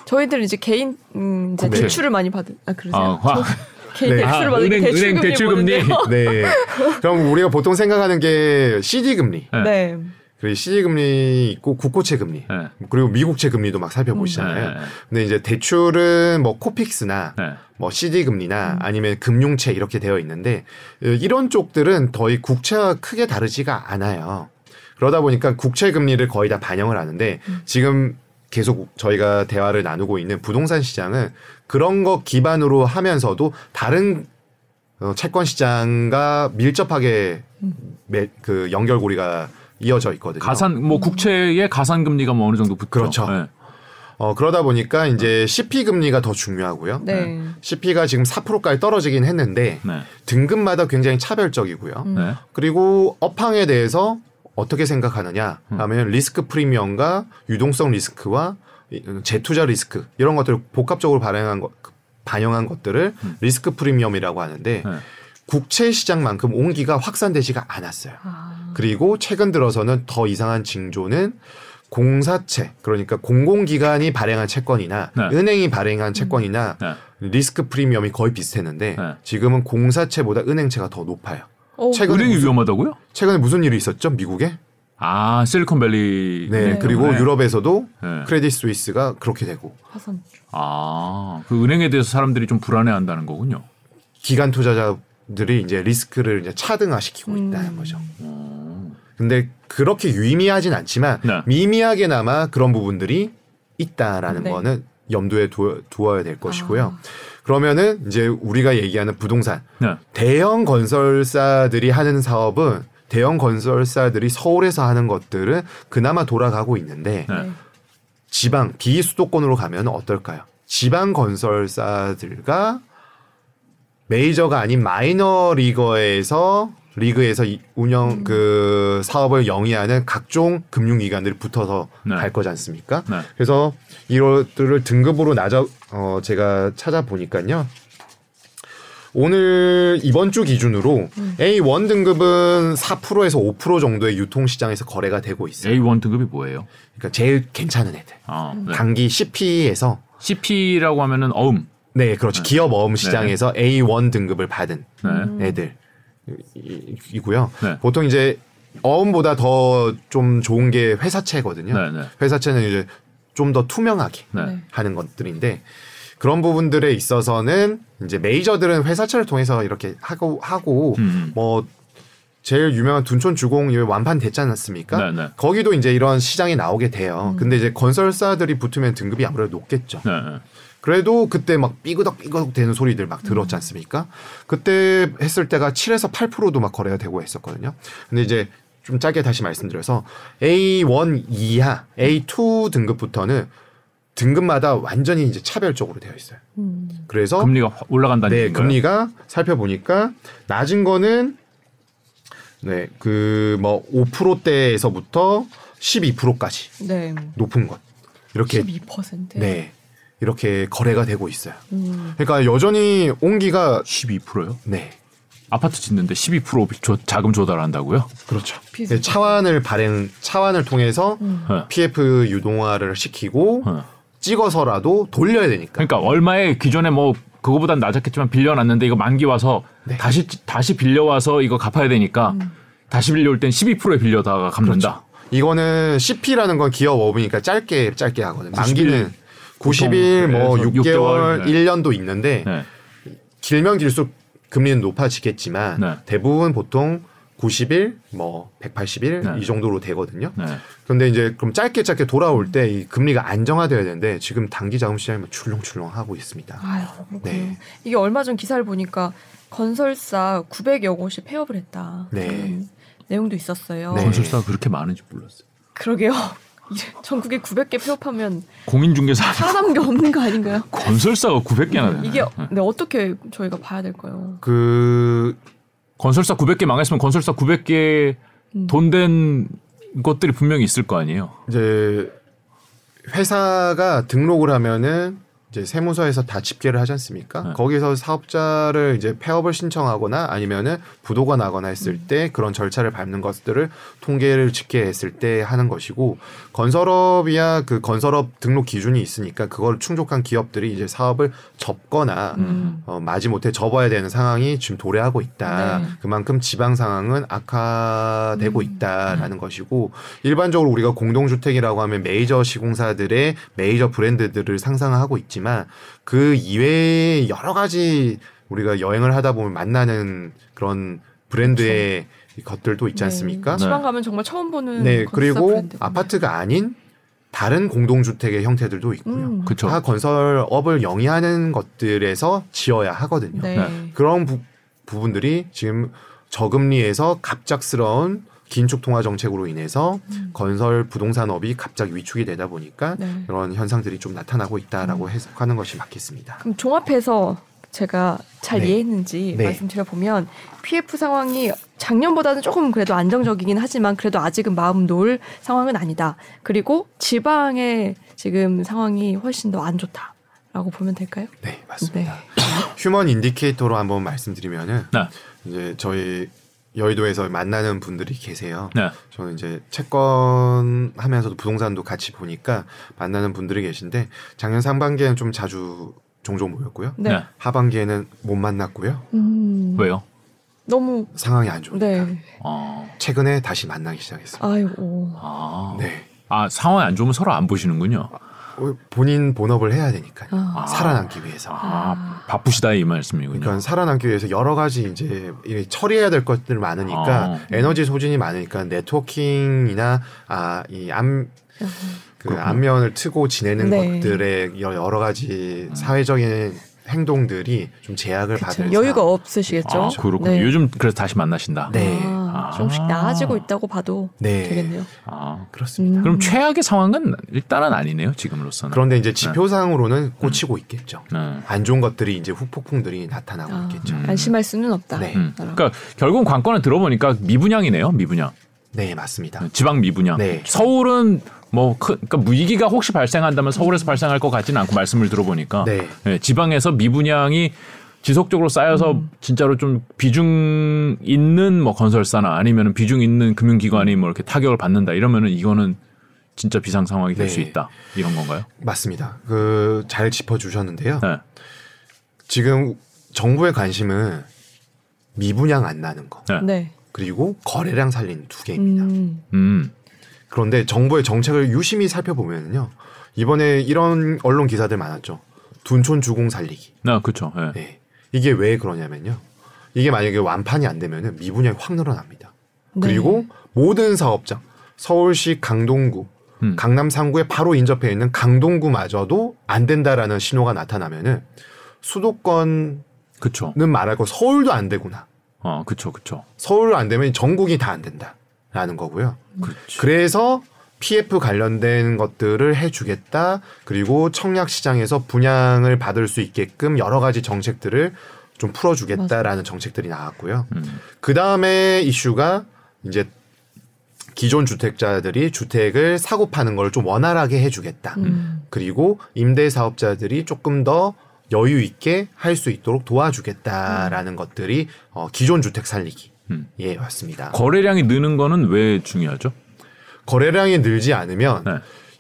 저희들 이제 개인 음, 이제 국채. 대출을 많이 받은 아 그러세요? 아, 화- 개인 네. 대출을 아, 받은 은행- 대출 은행 금리 대출 금리. 보는데요. 네. 그럼 우리가 보통 생각하는 게 CD 금리, 네. 네. 그리고 CD 금리 있고 국고채 금리, 네. 그리고 미국채 금리도 막 살펴보시잖아요. 네. 근데 이제 대출은 뭐 코픽스나 네. 뭐 CD 금리나 아니면 금융채 이렇게 되어 있는데 어, 이런 쪽들은 거의 국채와 크게 다르지가 않아요. 그러다 보니까 국채 금리를 거의 다 반영을 하는데 지금 계속 저희가 대화를 나누고 있는 부동산 시장은 그런 거 기반으로 하면서도 다른 어, 채권 시장과 밀접하게 매, 그 연결고리가 이어져 있거든요. 가산 뭐 국채의 가산 금리가 뭐 어느 정도 붙죠. 그렇죠. 네. 어, 그러다 보니까 이제 CP 금리가 더 중요하고요. 네. CP가 지금 4%까지 떨어지긴 했는데 네. 등급마다 굉장히 차별적이고요. 음. 네. 그리고 업황에 대해서 어떻게 생각하느냐 하면 리스크 프리미엄과 유동성 리스크와 이- 재투자 리스크 이런 것들을 복합적으로 반영한 것 반영한 것들을 리스크 프리미엄이라고 하는데 네. 국채 시장만큼 온기가 확산되지가 않았어요. 아, 그리고 최근 들어서는 더 이상한 징조는 공사채 그러니까 공공기관이 발행한 채권이나 네. 은행이 발행한 채권이나 네. 리스크 프리미엄이 거의 비슷했는데 네. 지금은 공사채보다 은행채가 더 높아요. 어, 최근에 은행이 무슨, 위험하다고요? 최근에 무슨 일이 있었죠? 미국에? 아 실리콘밸리. 네. 네. 그리고 때문에. 유럽에서도 네. 크레딧 스위스가 그렇게 되고 파산. 아, 그 은행에 대해서 사람들이 좀 불안해한다는 거군요. 기관 투자자들이 이제 리스크를 이제 차등화시키고 음. 있다는 거죠. 근데 그렇게 유의미하진 않지만 네. 미미하게나마 그런 부분들이 있다라는 네. 거는 염두에 두, 두어야 될 것이고요. 아. 그러면은 이제 우리가 얘기하는 부동산 네. 대형 건설사들이 하는 사업은 대형 건설사들이 서울에서 하는 것들은 그나마 돌아가고 있는데 네. 네. 지방 비수도권으로 가면 어떨까요? 지방 건설사들과 메이저가 아닌 마이너 리거에서 리그에서 이- 운영 그 사업을 영위하는 각종 금융기관들이 붙어서 네. 갈 거지 않습니까? 네. 그래서 이것들을 등급으로 낮아 어 제가 찾아보니까요. 오늘 이번 주 기준으로 A1 등급은 4%에서 5% 정도의 유통 시장에서 거래가 되고 있어요. A1 등급이 뭐예요? 그러니까 제일 괜찮은 애들. 아, 네. 단기 CP에서 CP라고 하면은 어음. 네, 그렇죠. 기업 어음 시장에서 A1 등급을 받은 네. 애들 이- 이고요. 네. 보통 이제 어음보다 더 좀 좋은 게 회사채거든요. 네, 네. 회사채는 이제 좀 더 투명하게 네. 네. 하는 것들인데 그런 부분들에 있어서는 이제 메이저들은 회사채를 통해서 이렇게 하고 하고 음. 뭐 제일 유명한 둔촌 주공이 완판 됐지 않았습니까? 네, 네. 거기도 이제 이런 시장이 나오게 돼요. 근데 이제 건설사들이 붙으면 등급이 아무래도 높겠죠. 네. 네. 그래도 그때 막 삐그덕 삐그덕 되는 소리들 막 들었지 않습니까? 그때 했을 때가 7에서 8%도 막 거래가 되고 했었거든요. 근데 이제 좀 짧게 다시 말씀드려서 A1 이하, A2 등급부터는 등급마다 완전히 이제 차별적으로 되어 있어요. 음. 그래서 금리가 확 올라간다는 네, 얘기인가요? 금리가 살펴보니까 낮은 거는 네, 그 뭐 5%대에서부터 12%까지 네. 높은 것. 이렇게 12%. 네. 이렇게 거래가 되고 있어요. 음. 그러니까 여전히 온기가 12%요? 네. 아파트 짓는데 12% 조, 자금 조달한다고요? 그렇죠. 네, 차환을 발행 차환을 통해서 음. 네. PF 유동화를 시키고 네. 찍어서라도 돌려야 되니까. 그러니까 얼마에 기존에 뭐 그거보단 낮았겠지만 빌려놨는데 이거 만기 와서 네. 다시 다시 빌려와서 이거 갚아야 되니까 다시 빌려올 땐 12%에 빌려다가 갚는다. 이거는 CP라는 건 기업 업이니까 짧게 짧게 하거든요. 만기는 90일, 보통 뭐 그래서 6개월, 6개월, 네. 1년도 있는데 네. 길면 길수록 금리는 높아지겠지만 네. 대부분 보통 90일, 뭐 180일 네. 이 정도로 되거든요. 네. 그런데 이제 그럼 짧게 짧게 돌아올 때 이 금리가 안정화돼야 되는데 지금 단기 자금 시장이 뭐 출렁출렁 하고 있습니다. 아유. 네. 이게 얼마 전 기사를 보니까 건설사 900여 곳이 폐업을 했다. 네. 음, 내용도 있었어요. 네. 건설사가 그렇게 많은지 몰랐어요. 그러게요. 전국에 900개 폐업하면 공인중개사 살아남은 게 없는 거 아닌가요? 건설사가 900개나 되네. 이게 네, 어떻게 저희가 봐야 될까요? 그 건설사 900개 망했으면 건설사 900개 음. 돈된 것들이 분명히 있을 거 아니에요. 이제 회사가 등록을 하면은 이제 세무서에서 다 집계를 하지 않습니까? 네. 거기서 사업자를 이제 폐업을 신청하거나 아니면은 부도가 나거나 했을 때 그런 절차를 밟는 것들을 통계를 집계했을 때 하는 것이고 건설업이야 그 건설업 등록 기준이 있으니까 그걸 충족한 기업들이 이제 사업을 접거나 음. 어, 마지못해 접어야 되는 상황이 지금 도래하고 있다. 네. 그만큼 지방 상황은 악화되고 음. 있다라는 것이고 일반적으로 우리가 공동주택이라고 하면 메이저 시공사들의 메이저 브랜드들을 상상하고 있지만 그 이외에 여러 가지 우리가 여행을 하다 보면 만나는 그런 브랜드의 것들도 있지 네. 않습니까? 지방 가면 정말 처음 보는 네, 그리고 브랜드군요. 아파트가 아닌 다른 공동주택의 형태들도 있고요. 음. 그렇죠. 다 건설업을 영위하는 것들에서 지어야 하거든요. 네. 네. 그런 부, 부분들이 지금 저금리에서 갑작스러운 긴축 통화 정책으로 인해서 음. 건설 부동산업이 갑자기 위축이 되다 보니까 네. 이런 현상들이 좀 나타나고 있다라고 음. 해석하는 것이 맞겠습니다. 그럼 종합해서 제가 잘 네. 이해했는지 네. 말씀드려 보면 PF 상황이 작년보다는 조금 그래도 안정적이긴 하지만 그래도 아직은 마음 놓을 상황은 아니다. 그리고 지방의 지금 상황이 훨씬 더 안 좋다 라고 보면 될까요? 네, 맞습니다. 네. 휴먼 인디케이터로 한번 말씀드리면은 네. 이제 저희 여의도에서 만나는 분들이 계세요. 네. 저는 이제 채권 하면서도 부동산도 같이 보니까 만나는 분들이 계신데 작년 상반기에는 좀 자주 종종 모였고요. 네. 네. 하반기에는 못 만났고요. 음, 왜요? 너무 상황이 안 좋으니까 네. 어. 최근에 다시 만나기 시작했습니다. 아이고. 아. 네. 아, 상황이 안 좋으면 서로 안 보시는군요. 어, 본인 본업을 해야 되니까요. 아. 살아남기 위해서. 아, 바쁘시다 이 말씀이군요. 그러니까 살아남기 위해서 여러 가지 이제 이 처리해야 될 것들 많으니까 아. 에너지 소진이 많으니까 네트워킹이나 아이암 그. 안면을 트고 지내는 네. 것들의 여- 여러 가지 사회적인 행동들이 좀 제약을 그쵸. 받을 여유가. 없으시겠죠. 아, 그렇군요. 네. 요즘 그래서 다시 만나신다. 네 아. 아, 조금씩 아. 나아지고 있다고 봐도 네. 되겠네요. 아, 그렇습니다. 음. 그럼 최악의 상황은 일단은 아니네요. 지금으로서는. 그런데 이제 지표상으로는 꽂히고 있겠죠. 네. 안 좋은 것들이 이제 후폭풍들이 나타나고 아, 있겠죠. 음. 안심할 수는 없다. 네. 음. 그러니까 결국 관건을 들어보니까 미분양이네요. 미분양. 네, 맞습니다. 지방 미분양. 네. 서울은 뭐 큰, 그러니까 위기가 혹시 발생한다면 서울에서 발생할 것 같지는 않고 말씀을 들어보니까 네. 예, 지방에서 미분양이 지속적으로 쌓여서 음. 진짜로 좀 비중 있는 뭐 건설사나 아니면 비중 있는 금융기관이 뭐 이렇게 타격을 받는다 이러면은 이거는 진짜 비상 상황이 될수 네. 있다 이런 건가요? 맞습니다. 그 잘 짚어 주셨는데요. 네. 지금 정부의 관심은 미분양 안 나는 거 네. 네. 그리고 거래량 살리는 두 개입니다. 음. 음. 그런데 정부의 정책을 유심히 살펴보면요. 이번에 이런 언론 기사들 많았죠. 둔촌 주공 살리기. 나 그렇죠. 예. 네. 이게 왜 그러냐면요. 이게 만약에 완판이 안 되면은 미분양이 확 늘어납니다. 네. 그리고 모든 사업장, 서울시 강동구, 음. 강남 상구에 바로 인접해 있는 강동구마저도 안 된다라는 신호가 나타나면은 수도권은 그렇죠. 말할 거 서울도 안 되구나. 어, 그렇죠. 그렇죠. 서울 안 되면 전국이 다 안 된다 라는 거고요. 그렇지. 그래서 PF 관련된 것들을 해주겠다. 그리고 청약 시장에서 분양을 받을 수 있게끔 여러 가지 정책들을 좀 풀어주겠다라는 정책들이 나왔고요. 음. 그 다음에 이슈가 이제 기존 주택자들이 주택을 사고 파는 걸 좀 원활하게 해주겠다. 음. 그리고 임대 사업자들이 조금 더 여유 있게 할 수 있도록 도와주겠다라는 것들이 어, 기존 주택 살리기. 음. 예, 맞습니다. 거래량이 느는 거는 왜 중요하죠? 거래량이 늘지 않으면 네.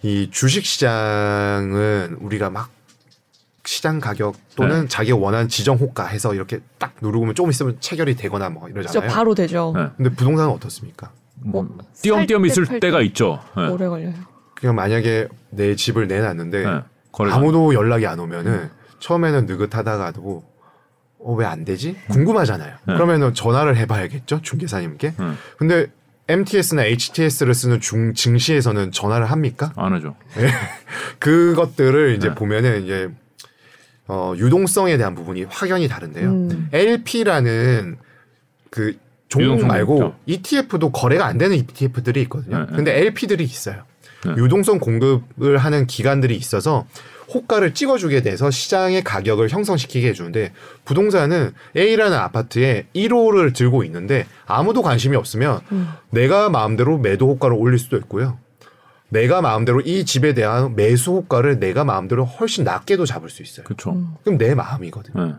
이 주식 시장은 우리가 막 시장 가격 또는 네. 자기가 원하는 지정 호가 해서 이렇게 딱 누르면 조금 있으면 체결이 되거나 뭐 진짜 이러잖아요. 바로 되죠. 네. 근데 부동산은 어떻습니까? 뭐 뭐, 띄엄띄엄 살 있을 때, 팔 때가 때 있죠. 예. 오래 걸려요. 그냥 만약에 내 집을 내놨는데 네. 아무도 연락이 안 오면은 처음에는 느긋하다가도 어, 왜 안 되지? 궁금하잖아요. 네. 그러면은 전화를 해봐야겠죠 중개사님께. 음. 근데 MTS나 HTS를 쓰는 중 증시에서는 전화를 합니까? 안 하죠. 그것들을 이제 네. 보면은 이제 어, 유동성에 대한 부분이 확연히 다른데요. 음. LP라는 그 종목 말고 있죠. ETF도 거래가 안 되는 ETF들이 있거든요. 네, 네. 근데 LP들이 있어요. 네. 유동성 공급을 하는 기관들이 있어서 호가를 찍어주게 돼서 시장의 가격을 형성시키게 해주는데 부동산은 A라는 아파트에 1호를 들고 있는데 아무도 관심이 없으면 음. 내가 마음대로 매도 호가를 올릴 수도 있고요. 내가 마음대로 이 집에 대한 매수 호가를 내가 마음대로 훨씬 낮게도 잡을 수 있어요. 그렇죠. 음. 그럼 내 마음이거든요.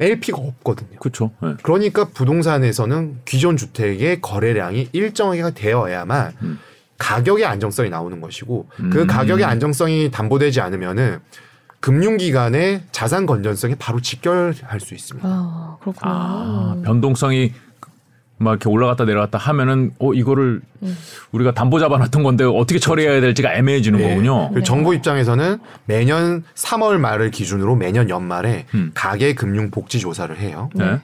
예. LP가 없거든요. 그렇죠. 예. 그러니까 부동산에서는 기존 주택의 거래량이 일정하게 되어야만 음. 가격의 안정성이 나오는 것이고 그 음. 가격의 안정성이 담보되지 않으면은 금융기관의 자산 건전성이 바로 직결할 수 있습니다. 아 그렇구나. 아, 변동성이 막 이렇게 올라갔다 내려갔다 하면은 어 이거를 음. 우리가 담보 잡아놨던 건데 어떻게 처리해야 될지가 애매해지는 네. 거군요. 그리고 정부 입장에서는 매년 3월 말을 기준으로 매년 연말에 음. 가계 금융 복지 조사를 해요. 네.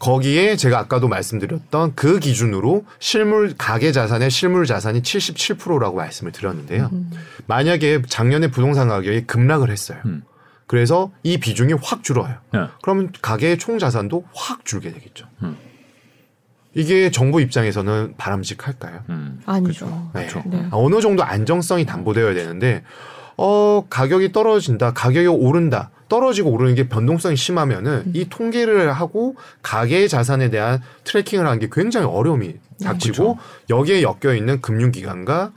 거기에 제가 아까도 말씀드렸던 그 기준으로 실물 가계 자산의 실물 자산이 77%라고 말씀을 드렸는데요. 음. 만약에 작년에 부동산 가격이 급락을 했어요. 음. 그래서 이 비중이 확 줄어요. 네. 그러면 가계의 총 자산도 확 줄게 되겠죠. 음. 이게 정부 입장에서는 바람직할까요? 음. 아니죠. 네. 네. 어느 정도 안정성이 담보되어야 되는데 어 가격이 떨어진다, 가격이 오른다, 떨어지고 오르는 게 변동성이 심하면은 음. 이 통계를 하고 가계 자산에 대한 트래킹을 하는 게 굉장히 어려움이 닥치고 여기에 엮여 있는 금융기관과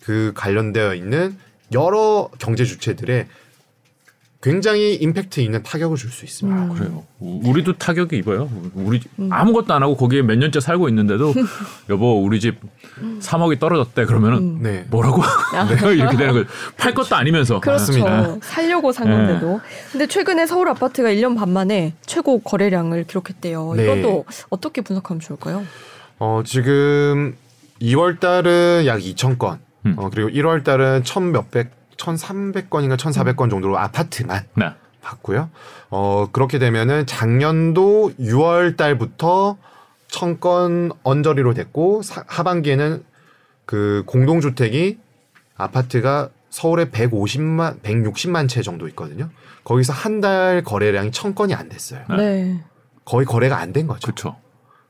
그 관련되어 있는 여러 경제 주체들의 굉장히 임팩트 있는 타격을 줄 수 있습니다. 음. 그래요. 우- 우리도 타격이 입어요. 우리 아무것도 안 하고 거기에 몇 년째 살고 있는데도 여보 우리 집 3억이 떨어졌대 그러면은 네. 뭐라고 이렇게 되는 거예요. 팔 것도 아니면서. 그렇죠. 맞습니다. 살려고 산 네. 건데도. 근데 최근에 서울 아파트가 1년 반 만에 최고 거래량을 기록했대요. 네. 이것도 어떻게 분석하면 좋을까요? 어, 지금 2월 달은 약 2,000건, 음. 어, 그리고 1월 달은 1,000 몇백, 1,300건인가 1,400건 정도로 아파트만 네. 봤고요. 어, 그렇게 되면은 작년도 6월 달부터 1,000건 언저리로 됐고, 사- 하반기에는 그 공동주택이 아파트가 서울에 150만, 160만 채 정도 있거든요. 거기서 한 달 거래량이 1,000건이 안 됐어요. 네. 네. 거의 거래가 안 된 거죠. 그렇죠.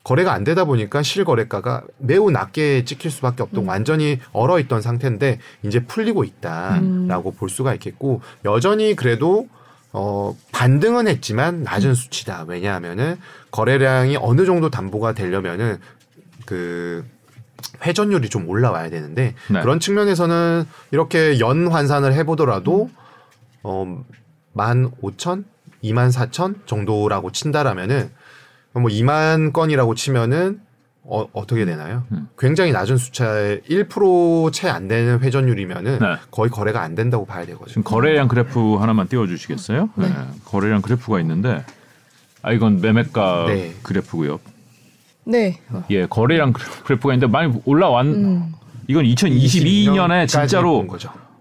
거래가 안 되다 보니까 실거래가가 매우 낮게 찍힐 수밖에 없던 음. 완전히 얼어 있던 상태인데 이제 풀리고 있다라고 음. 볼 수가 있겠고 여전히 그래도 어 반등은 했지만 낮은 음. 수치다. 왜냐하면은 거래량이 어느 정도 담보가 되려면은 그 회전율이 좀 올라와야 되는데 네. 그런 측면에서는 이렇게 연 환산을 해보더라도 어, 만 오천, 이만 사천 정도라고 친다라면은 뭐 2만 건이라고 치면은 어, 어떻게 되나요? 음. 굉장히 낮은 숫자에 1%채 안 되는 회전율이면은 네. 거의 거래가 안 된다고 봐야 되거든요. 지금 거래량 그래프 하나만 띄워주시겠어요? 네. 거래량 그래프가 있는데 아 이건 매매가 네. 그래프고요. 네. 예, 거래량 그래- 그래프가 있는데 많이 올라왔. 음. 이건 2022년에 진짜로.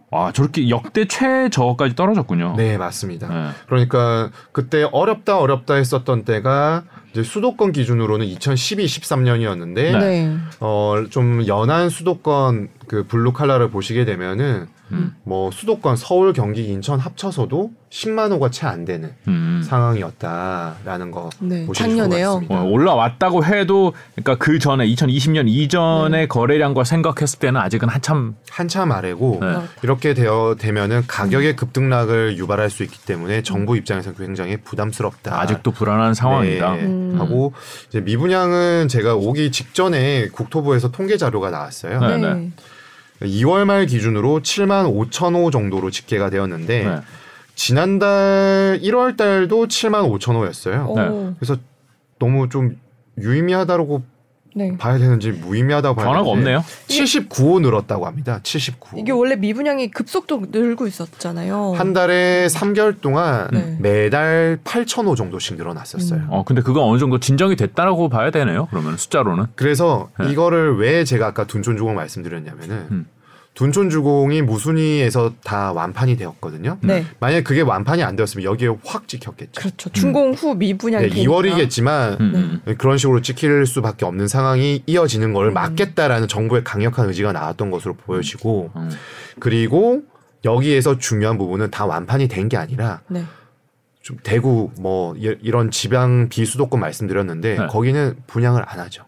와 저렇게 역대 최저까지 떨어졌군요. 네, 맞습니다. 네. 그러니까 그때 어렵다 어렵다 했었던 때가 이제 수도권 기준으로는 2012, 13년이었는데 네. 네. 어, 좀 연한 수도권 그 블루 칼라를 보시게 되면은 음. 뭐 수도권 서울, 경기, 인천 합쳐서도 10만 호가 채 안 되는 음. 상황이었다라는 거 네, 보실 작년에요. 어, 올라왔다고 해도 그러니까 그 전에 2020년 이전의 거래량과 생각했을 때는 아직은 한참 한참 아래고 네. 이렇게 되어 되면은 가격의 급등락을 유발할 수 있기 때문에 정부 입장에서는 굉장히 부담스럽다. 아직도 불안한 상황이다. 네, 음. 하고 이제 미분양은 제가 오기 직전에 국토부에서 통계 자료가 나왔어요. 네. 네. 2월 말 기준으로 7만 5천 호 정도로 집계가 되었는데 네. 지난달 1월 달도 7만 5천 호였어요. 오. 그래서 너무 좀 유의미하다고 네. 봐야 되는지 무의미하다고 봐야 변화가 되는지 없네요. 79호 늘었다고 합니다. 79호. 이게 원래 미분양이 급속도로 늘고 있었잖아요. 한 달에 3개월 동안 네. 매달 8천 호 정도씩 늘어났었어요. 음. 어 근데 그거 어느 정도 진정이 됐다라고 봐야 되네요. 그러면 숫자로는. 그래서 네. 이거를 왜 제가 아까 둔촌주공 말씀드렸냐면은 음. 둔촌 주공이 무순위에서 다 완판이 되었거든요. 네. 만약에 그게 완판이 안 되었으면 여기에 확 찍혔겠죠. 그렇죠. 준공 후 미분양이 네, 되니까. 2월이겠지만 음, 음. 그런 식으로 찍힐 수밖에 없는 상황이 이어지는 걸 음. 막겠다라는 정부의 강력한 의지가 나왔던 것으로 보여지고 음. 그리고 여기에서 중요한 부분은 다 완판이 된 게 아니라 네. 좀 대구 뭐 이- 이런 지방 비수도권 말씀드렸는데 네. 거기는 분양을 안 하죠.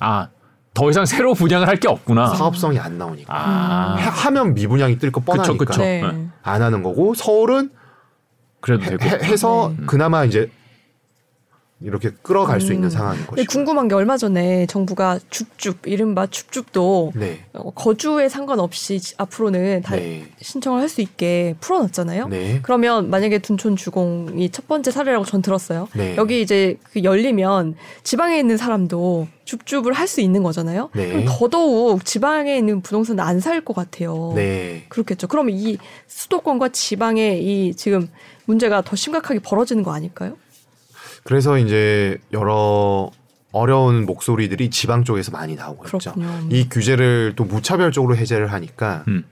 아, 더 이상 새로 분양을 할 게 없구나. 사업성이 안 나오니까 아, 해- 하면 미분양이 뜰 거 뻔하니까 그쵸, 그쵸. 네. 네. 안 하는 거고 서울은 그래도 해, 되고. 해- 해서 네. 그나마 이제 이렇게 끌어갈 수 음. 있는 상황인 근데 것이고. 궁금한 게 얼마 전에 정부가 줍줍 이른바 줍줍도 네. 어, 거주에 상관없이 지- 앞으로는 다 네. 신청을 할 수 있게 풀어놨잖아요. 네. 그러면 만약에 둔촌 주공이 첫 번째 사례라고 전 들었어요. 네. 여기 이제 그 열리면 지방에 있는 사람도 줍줍을 할 수 있는 거잖아요. 네. 그럼 더더욱 지방에 있는 부동산 안 살 것 같아요. 네. 그렇겠죠. 그러면 이 수도권과 지방의 이 지금 문제가 더 심각하게 벌어지는 거 아닐까요? 그래서 이제 여러 어려운 목소리들이 지방 쪽에서 많이 나오고 있죠. 그렇군요. 이 규제를 또 무차별적으로 해제를 하니까 음.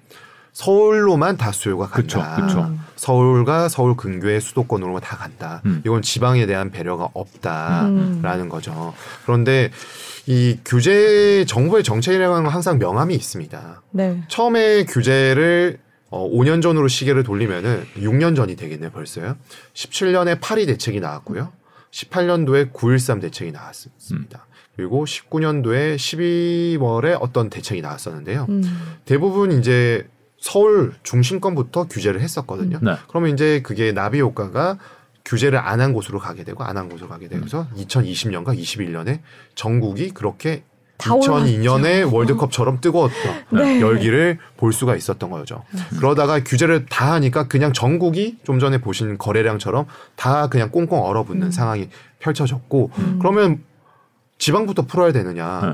서울로만 다 수요가 간다. 그쵸, 그쵸. 음. 서울과 서울 근교의 수도권으로만 다 간다. 음. 이건 지방에 대한 배려가 음. 없다라는 거죠. 그런데 이 규제 정부의 정책이라는 건 항상 명암이 있습니다. 네. 처음에 규제를 어, 5년 전으로 시계를 돌리면은 6년 전이 되겠네요, 벌써요. 17년에 파리 대책이 나왔고요. 18년도에 9.13 대책이 나왔습니다. 그리고 19년도에 12월에 어떤 대책이 나왔었는데요. 음. 대부분 이제 서울 중심권부터 규제를 했었거든요. 네. 그러면 이제 그게 나비 효과가 규제를 안 한 곳으로 가게 되고 안 한 곳으로 가게 되면서 2020년과 21년에 전국이 그렇게 다 2002년에 월드컵처럼 뜨거웠던 네. 열기를 볼 수가 있었던 거죠. 그러다가 규제를 다 하니까 그냥 전국이 좀 전에 보신 거래량처럼 다 그냥 꽁꽁 얼어붙는 음. 상황이 펼쳐졌고 음. 그러면 지방부터 풀어야 되느냐. 네.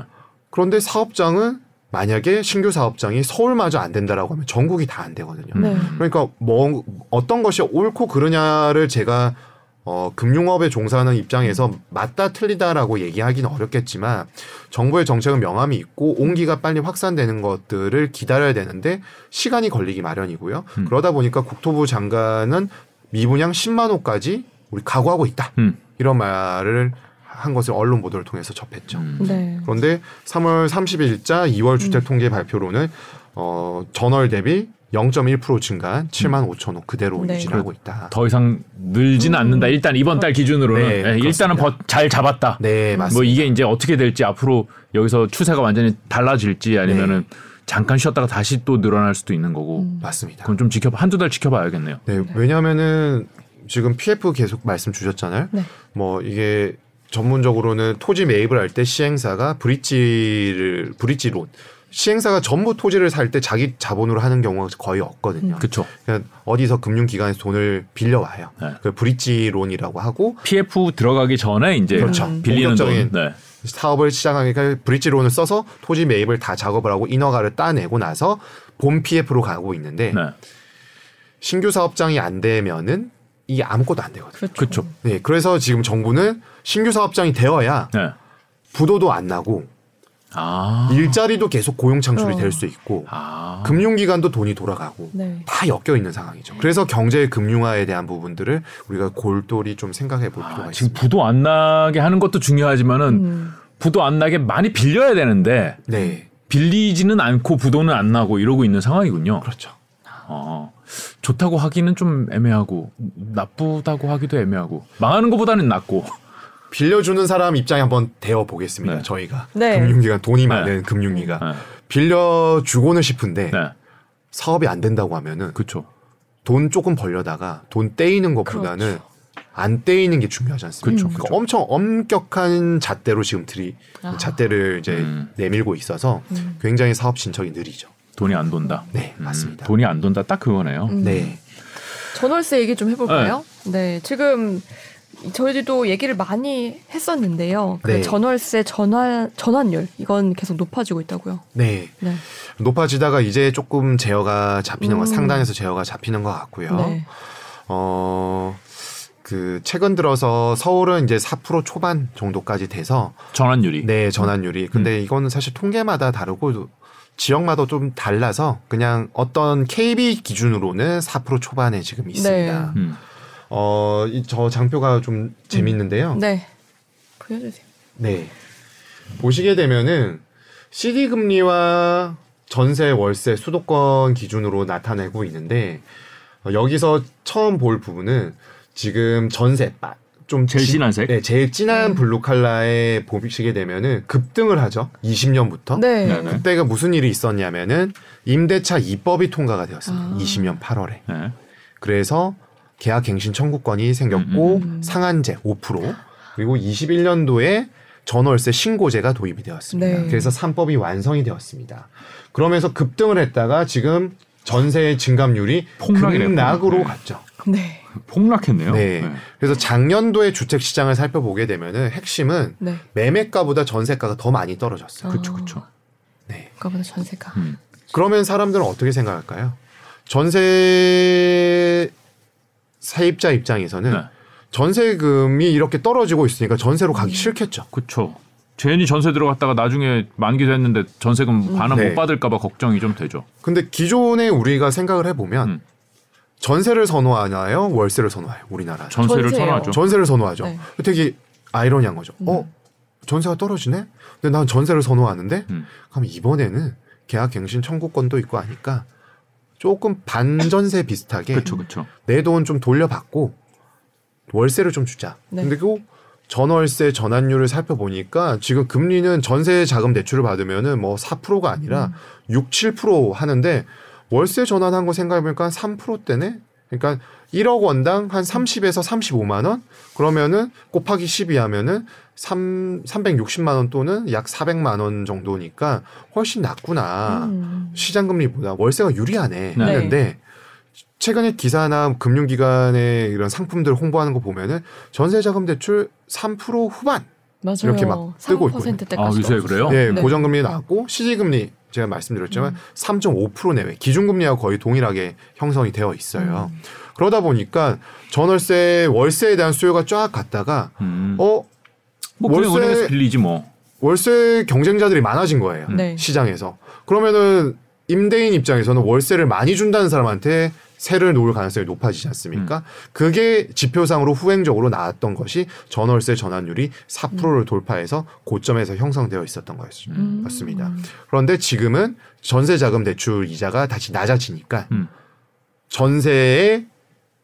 그런데 사업장은 만약에 신규 사업장이 서울마저 안 된다라고 하면 전국이 다 안 되거든요. 네. 그러니까 뭐 어떤 것이 옳고 그르냐를 제가 어, 금융업에 종사하는 입장에서 맞다 틀리다라고 얘기하기는 어렵겠지만 정부의 정책은 명암이 있고 온기가 빨리 확산되는 것들을 기다려야 되는데 시간이 걸리기 마련이고요. 음. 그러다 보니까 국토부 장관은 미분양 10만 호까지 우리 각오하고 있다. 음. 이런 말을 한 것을 언론 보도를 통해서 접했죠. 음. 네. 그런데 3월 30일자 2월 주택 통계 발표로는 어, 전월 대비 0.1% 증가한 7만 5천 호 그대로 네. 유지하고 있다. 더 이상 늘지는 않는다. 일단 이번 달 기준으로는 네, 예, 일단은. 버- 잘 잡았다. 네, 맞습니다. 뭐 이게 이제 어떻게 될지 앞으로 여기서 추세가 완전히 달라질지 아니면은 네. 잠깐 쉬었다가 다시 또 늘어날 수도 있는 거고. 음. 맞습니다. 그건 좀 지켜 한두 달 지켜봐야겠네요. 네, 왜냐하면은 지금 PF 계속 말씀 주셨잖아요. 네. 뭐 이게 전문적으로는 토지 매입을 할 때 시행사가 브릿지를 브릿지론 시행사가 전부 토지를 살 때 자기 자본으로 하는 경우가 거의 없거든요. 그렇죠. 그냥 어디서 금융기관에서 돈을 빌려와요. 네. 그 브릿지론이라고 하고 PF 들어가기 전에 이제 그렇죠. 빌리는 돈. 네. 사업을 시작하니까 브릿지론을 써서 토지 매입을 다 작업을 하고 인허가를 따내고 나서 본 PF로 가고 있는데 네. 신규 사업장이 안 되면은 이게 아무것도 안 되거든요. 그렇죠. 그렇죠. 네, 그래서 지금 정부는 신규 사업장이 되어야 네. 부도도 안 나고 아. 일자리도 계속 고용 창출이 어. 될수 있고 아. 금융기관도 돈이 돌아가고 네. 다 엮여 있는 상황이죠. 그래서 경제 금융화에 대한 부분들을 우리가 골똘히 좀 생각해 볼 필요가 아, 지금 있습니다. 부도 안 나게 하는 것도 중요하지만은 음. 부도 안 나게 많이 빌려야 되는데 네, 빌리지는 않고 부도는 안 나고 이러고 있는 상황이군요. 그렇죠. 어, 좋다고 하기는 좀 애매하고 나쁘다고 하기도 애매하고 망하는 것보다는 낫고 빌려주는 사람 입장에 한번 대어 보겠습니다. 네. 저희가 네. 금융기관 돈이 많은 금융기관 네. 빌려주고는 싶은데 네. 사업이 안 된다고 하면은 그렇죠. 돈 조금 벌려다가 돈 떼이는 것보다는 안 떼이는 게 중요하지 않습니까? 그렇죠, 그러니까 그렇죠. 엄청 엄격한 잣대로 지금 들이 아. 잣대를 이제 음. 내밀고 있어서 음. 굉장히 사업 진척이 느리죠. 돈이 안 돈다. 네, 음, 맞습니다. 돈이 안 돈다 딱 그거네요. 음. 네, 전월세 얘기 좀 해볼까요? 네. 지금 저희도 얘기를 많이 했었는데요. 그 네. 전월세 전환 전환율 이건 계속 높아지고 있다고요. 네. 네. 높아지다가 이제 조금 제어가 잡히는 것, 음. 상단에서 제어가 잡히는 것 같고요. 네. 어, 그 최근 들어서 서울은 이제 4% 초반 정도까지 돼서 전환율이. 네 전환율이. 근데 이거는 사실 통계마다 다르고 지역마다 좀 달라서 그냥 어떤 KB 기준으로는 4% 초반에 지금 있습니다. 네. 음. 어, 이저 장표가 좀 재밌는데요. 네. 보여주세요. 네. 보시게 되면은 CD 금리와 전세, 월세, 수도권 기준으로 나타내고 있는데 어, 여기서 처음 볼 부분은 지금 전세 빠- 좀 제일 지- 진한 색? 네, 제일 진한 음. blue color에 보시게 되면은 급등을 하죠. 20년부터. 네. 네, 네. 그때가 무슨 일이 있었냐면은 임대차 3법이 통과가 되었습니다. 아. 20년 8월에. 네. 그래서 계약 갱신 청구권이 생겼고 음, 음. 상한제 5% 그리고 21년도에 전월세 신고제가 도입이 되었습니다. 네. 그래서 3법이 완성이 되었습니다. 그러면서 급등을 했다가 지금 전세 증감률이 폭락이네요, 급락으로 폭락. 네. 갔죠. 네. 폭락했네요. 네. 그래서 작년도에 주택 시장을 살펴보게 되면은 핵심은 네. 매매가보다 전세가가 더 많이 떨어졌어요. 그렇죠, 아. 그렇죠. 네. 그거보다 전세가. 음. 그러면 사람들은 어떻게 생각할까요? 전세 세입자 입장에서는 네. 전세금이 이렇게 떨어지고 있으니까 전세로 가기 싫겠죠. 그렇죠. 괜히 전세 들어갔다가 나중에 만기 됐는데 전세금 반은 네. 못 받을까봐 걱정이 좀 되죠. 근데 기존에 우리가 생각을 해보면 음. 전세를 선호하나요? 월세를 선호해요? 우리나라. 전세를 전세요. 선호하죠. 전세를 선호하죠. 네. 되게 아이러니한 거죠. 음. 어? 전세가 떨어지네? 근데 난 전세를 선호하는데? 음. 그럼 이번에는 계약 갱신 청구권도 있고 하니까 조금 반전세 비슷하게 그렇죠, 그렇죠. 내돈 좀 돌려받고 월세를 좀 주자. 네. 근데 그 전월세 전환율을 살펴보니까 지금 금리는 전세 자금 대출을 받으면은 뭐 4%가 아니라 6, 7% 하는데 월세 전환한 거 생각해보니까 한 3%대네? 그러니까 1억 원당 한 30에서 35만 원? 그러면은 곱하기 12 하면은 3, 360만 원 또는 약 400만 원 정도니까 훨씬 낮구나. 음. 시장 금리보다 월세가 유리하네 네. 했는데 최근에 기사나 금융기관의 이런 상품들 홍보하는 거 보면은 전세자금 대출 3% 후반 맞아요. 이렇게 막 뜨고 있거든요. 3% 때까지. 아, 요새 그래요? 예, 네. 고정금리 나왔고 시기금리 제가 말씀드렸지만 3.5% 내외 기준금리와 거의 동일하게 형성이 되어 있어요. 음. 그러다 보니까 전월세 월세에 대한 수요가 쫙 갔다가 음. 어 뭐 월세- 빌리지 뭐. 월세 경쟁자들이 많아진 거예요. 네. 시장에서. 그러면은 임대인 입장에서는 월세를 많이 준다는 사람한테 세를 놓을 가능성이 높아지지 않습니까? 그게 지표상으로 후행적으로 나왔던 것이 전월세 전환율이 4%를 돌파해서 고점에서 형성되어 있었던 거였습니다. 그런데 지금은 전세 자금 대출 이자가 다시 낮아지니까 음. 전세의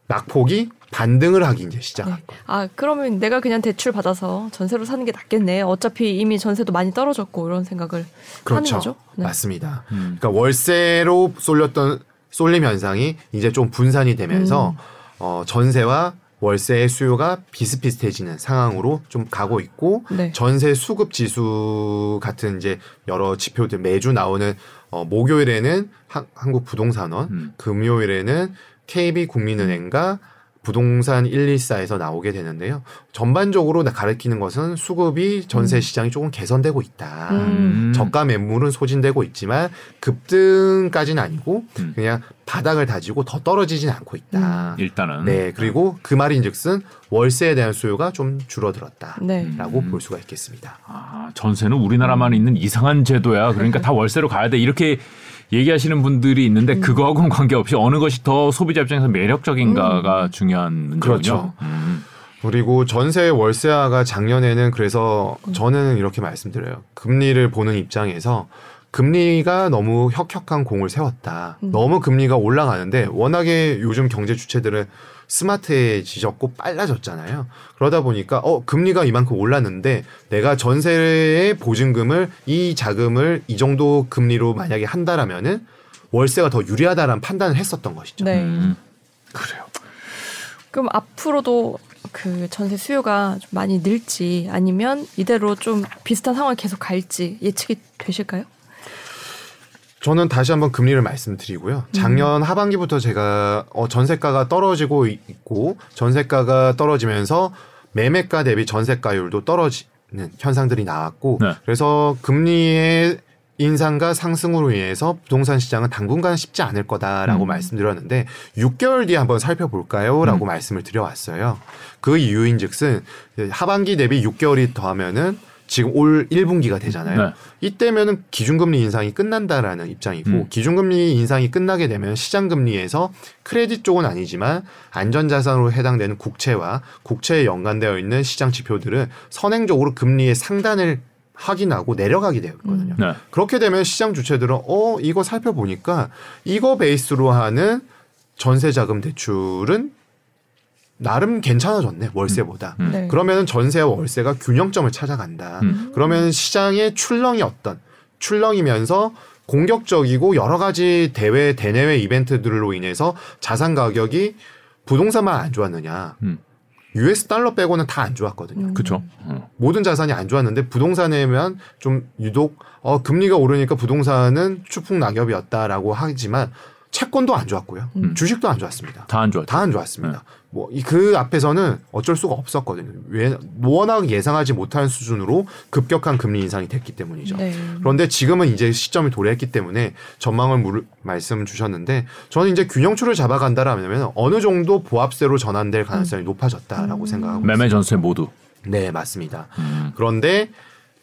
낙폭이 반등을 하기 이제 네. 시작했고. 아 그러면 내가 그냥 대출 받아서 전세로 사는 게 낫겠네. 어차피 이미 전세도 많이 떨어졌고 이런 생각을 하는 그렇죠. 거죠. 네. 맞습니다. 음. 그러니까 월세로 쏠렸던 쏠림 현상이 이제 좀 분산이 되면서 음. 어, 전세와 월세의 수요가 비슷비슷해지는 상황으로 좀 가고 있고 네. 전세 수급 지수 같은 이제 여러 지표들 매주 나오는 어, 목요일에는 한, 한국 부동산원, 음. 금요일에는 KB 국민은행과 부동산 114에서 나오게 되는데요. 전반적으로 가리키는 것은 수급이 전세 시장이 조금 개선되고 있다. 음. 저가 매물은 소진되고 있지만 급등까지는 아니고 음. 그냥 바닥을 다지고 더 떨어지진 않고 있다. 일단은 네, 그리고 그 말인즉슨 월세에 대한 수요가 좀 줄어들었다라고 네. 음. 볼 수가 있겠습니다. 아, 전세는 우리나라만 있는 이상한 제도야. 그러니까 다 월세로 가야 돼. 이렇게 얘기하시는 분들이 있는데 그거하고는 관계없이 어느 것이 더 소비자 입장에서 매력적인가가 중요한 문제군요. 그렇죠. 음. 그리고 전세 월세화가 작년에는 그래서 저는 이렇게 말씀드려요. 금리를 보는 입장에서 금리가 너무 혁혁한 공을 세웠다. 음. 너무 금리가 올라가는데 워낙에 요즘 경제 주체들은 스마트해지셨고 빨라졌잖아요. 그러다 보니까 어 금리가 이만큼 올랐는데 내가 전세의 보증금을 이 자금을 이 정도 금리로 만약에 한다라면은 월세가 더 유리하다라는 판단을 했었던 것이죠. 네. 음. 그래요. 그럼 앞으로도 그 전세 수요가 좀 많이 늘지 아니면 이대로 좀 비슷한 상황을 계속 갈지 예측이 되실까요? 저는 다시 한번 금리를 말씀드리고요. 작년 하반기부터 제가 어, 전세가가 떨어지고 있고 전세가가 떨어지면서 매매가 대비 전세가율도 떨어지는 현상들이 나왔고 네. 그래서 금리의 인상과 상승으로 인해서 부동산 시장은 당분간 쉽지 않을 거다라고 음. 말씀드렸는데 6개월 뒤에 한번 살펴볼까요?라고 음. 말씀을 드려왔어요. 그 이유인즉슨 하반기 대비 6개월이 더하면은 지금 올 1분기가 되잖아요. 네. 이때면은 기준금리 인상이 끝난다라는 입장이고 음. 기준금리 인상이 끝나게 되면 시장금리에서 크레딧 쪽은 아니지만 안전자산으로 해당되는 국채와 국채에 연관되어 있는 시장 지표들은 선행적으로 금리의 상단을 확인하고 내려가게 되어 있거든요. 네. 그렇게 되면 시장 주체들은 어 이거 살펴보니까 이거 베이스로 하는 전세 자금 대출은 나름 괜찮아졌네 월세보다. 음. 네. 그러면은 전세와 월세가 균형점을 찾아간다. 음. 그러면 시장의 출렁이 어떤 출렁이면서 공격적이고 여러 가지 대외 대내외 이벤트들로 인해서 자산 가격이 부동산만 안 좋았느냐. 음. US 달러 빼고는 다 안 좋았거든요. 음. 그렇죠. 어. 모든 자산이 안 좋았는데 부동산에면 좀 유독 어 금리가 오르니까 부동산은 추풍 낙엽이었다라고 하지만 채권도 안 좋았고요. 음. 주식도 안 좋았습니다. 다 안 좋았죠. 다안 좋았습니다. 뭐그 앞에서는 어쩔 수가 없었거든요. 왜 워낙 예상하지 못한 수준으로 급격한 금리 인상이 됐기 때문이죠. 네. 그런데 지금은 이제 시점이 도래했기 때문에 전망을 물, 말씀 주셨는데 저는 이제 균형추를 잡아간다라면 어느 정도 보합세로 전환될 가능성이 높아졌다라고 음. 생각하고 매매. 전세 모두. 네 맞습니다. 음. 그런데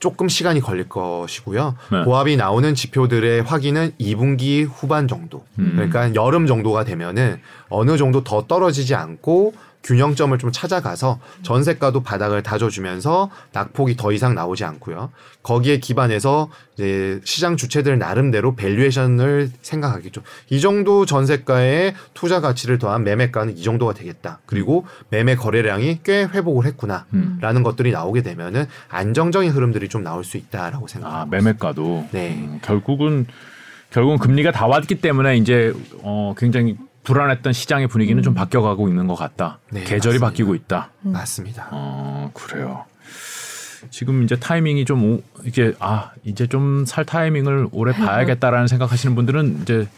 조금 시간이 걸릴 것이고요. 네. 보합이 나오는 지표들의 확인은 2분기 후반 정도. 음. 그러니까 여름 정도가 되면은 어느 정도 더 떨어지지 않고 균형점을 좀 찾아가서 전세가도 바닥을 다져주면서 낙폭이 더 이상 나오지 않고요. 거기에 기반해서 이제 시장 주체들 나름대로 valuation을 생각하겠죠. 이 정도 전세가의 투자 가치를 더한 매매가는 이 정도가 되겠다. 그리고 매매 거래량이 꽤 회복을 했구나. 음. 라는 것들이 나오게 되면은 안정적인 흐름들이 좀 나올 수 있다라고 아, 생각합니다. 매매가도. 네. 음, 결국은 결국은 금리가 다 왔기 때문에 이제 어 굉장히 불안했던 시장의 분위기는 좀 바뀌어가고 있는 것 같다. 네, 계절이 맞습니다. 바뀌고 있다. 맞습니다. 어 그래요. 지금 이제 타이밍이 좀 오, 이게 아 이제 좀 살 타이밍을 오래 봐야겠다라는 생각하시는 분들은 이제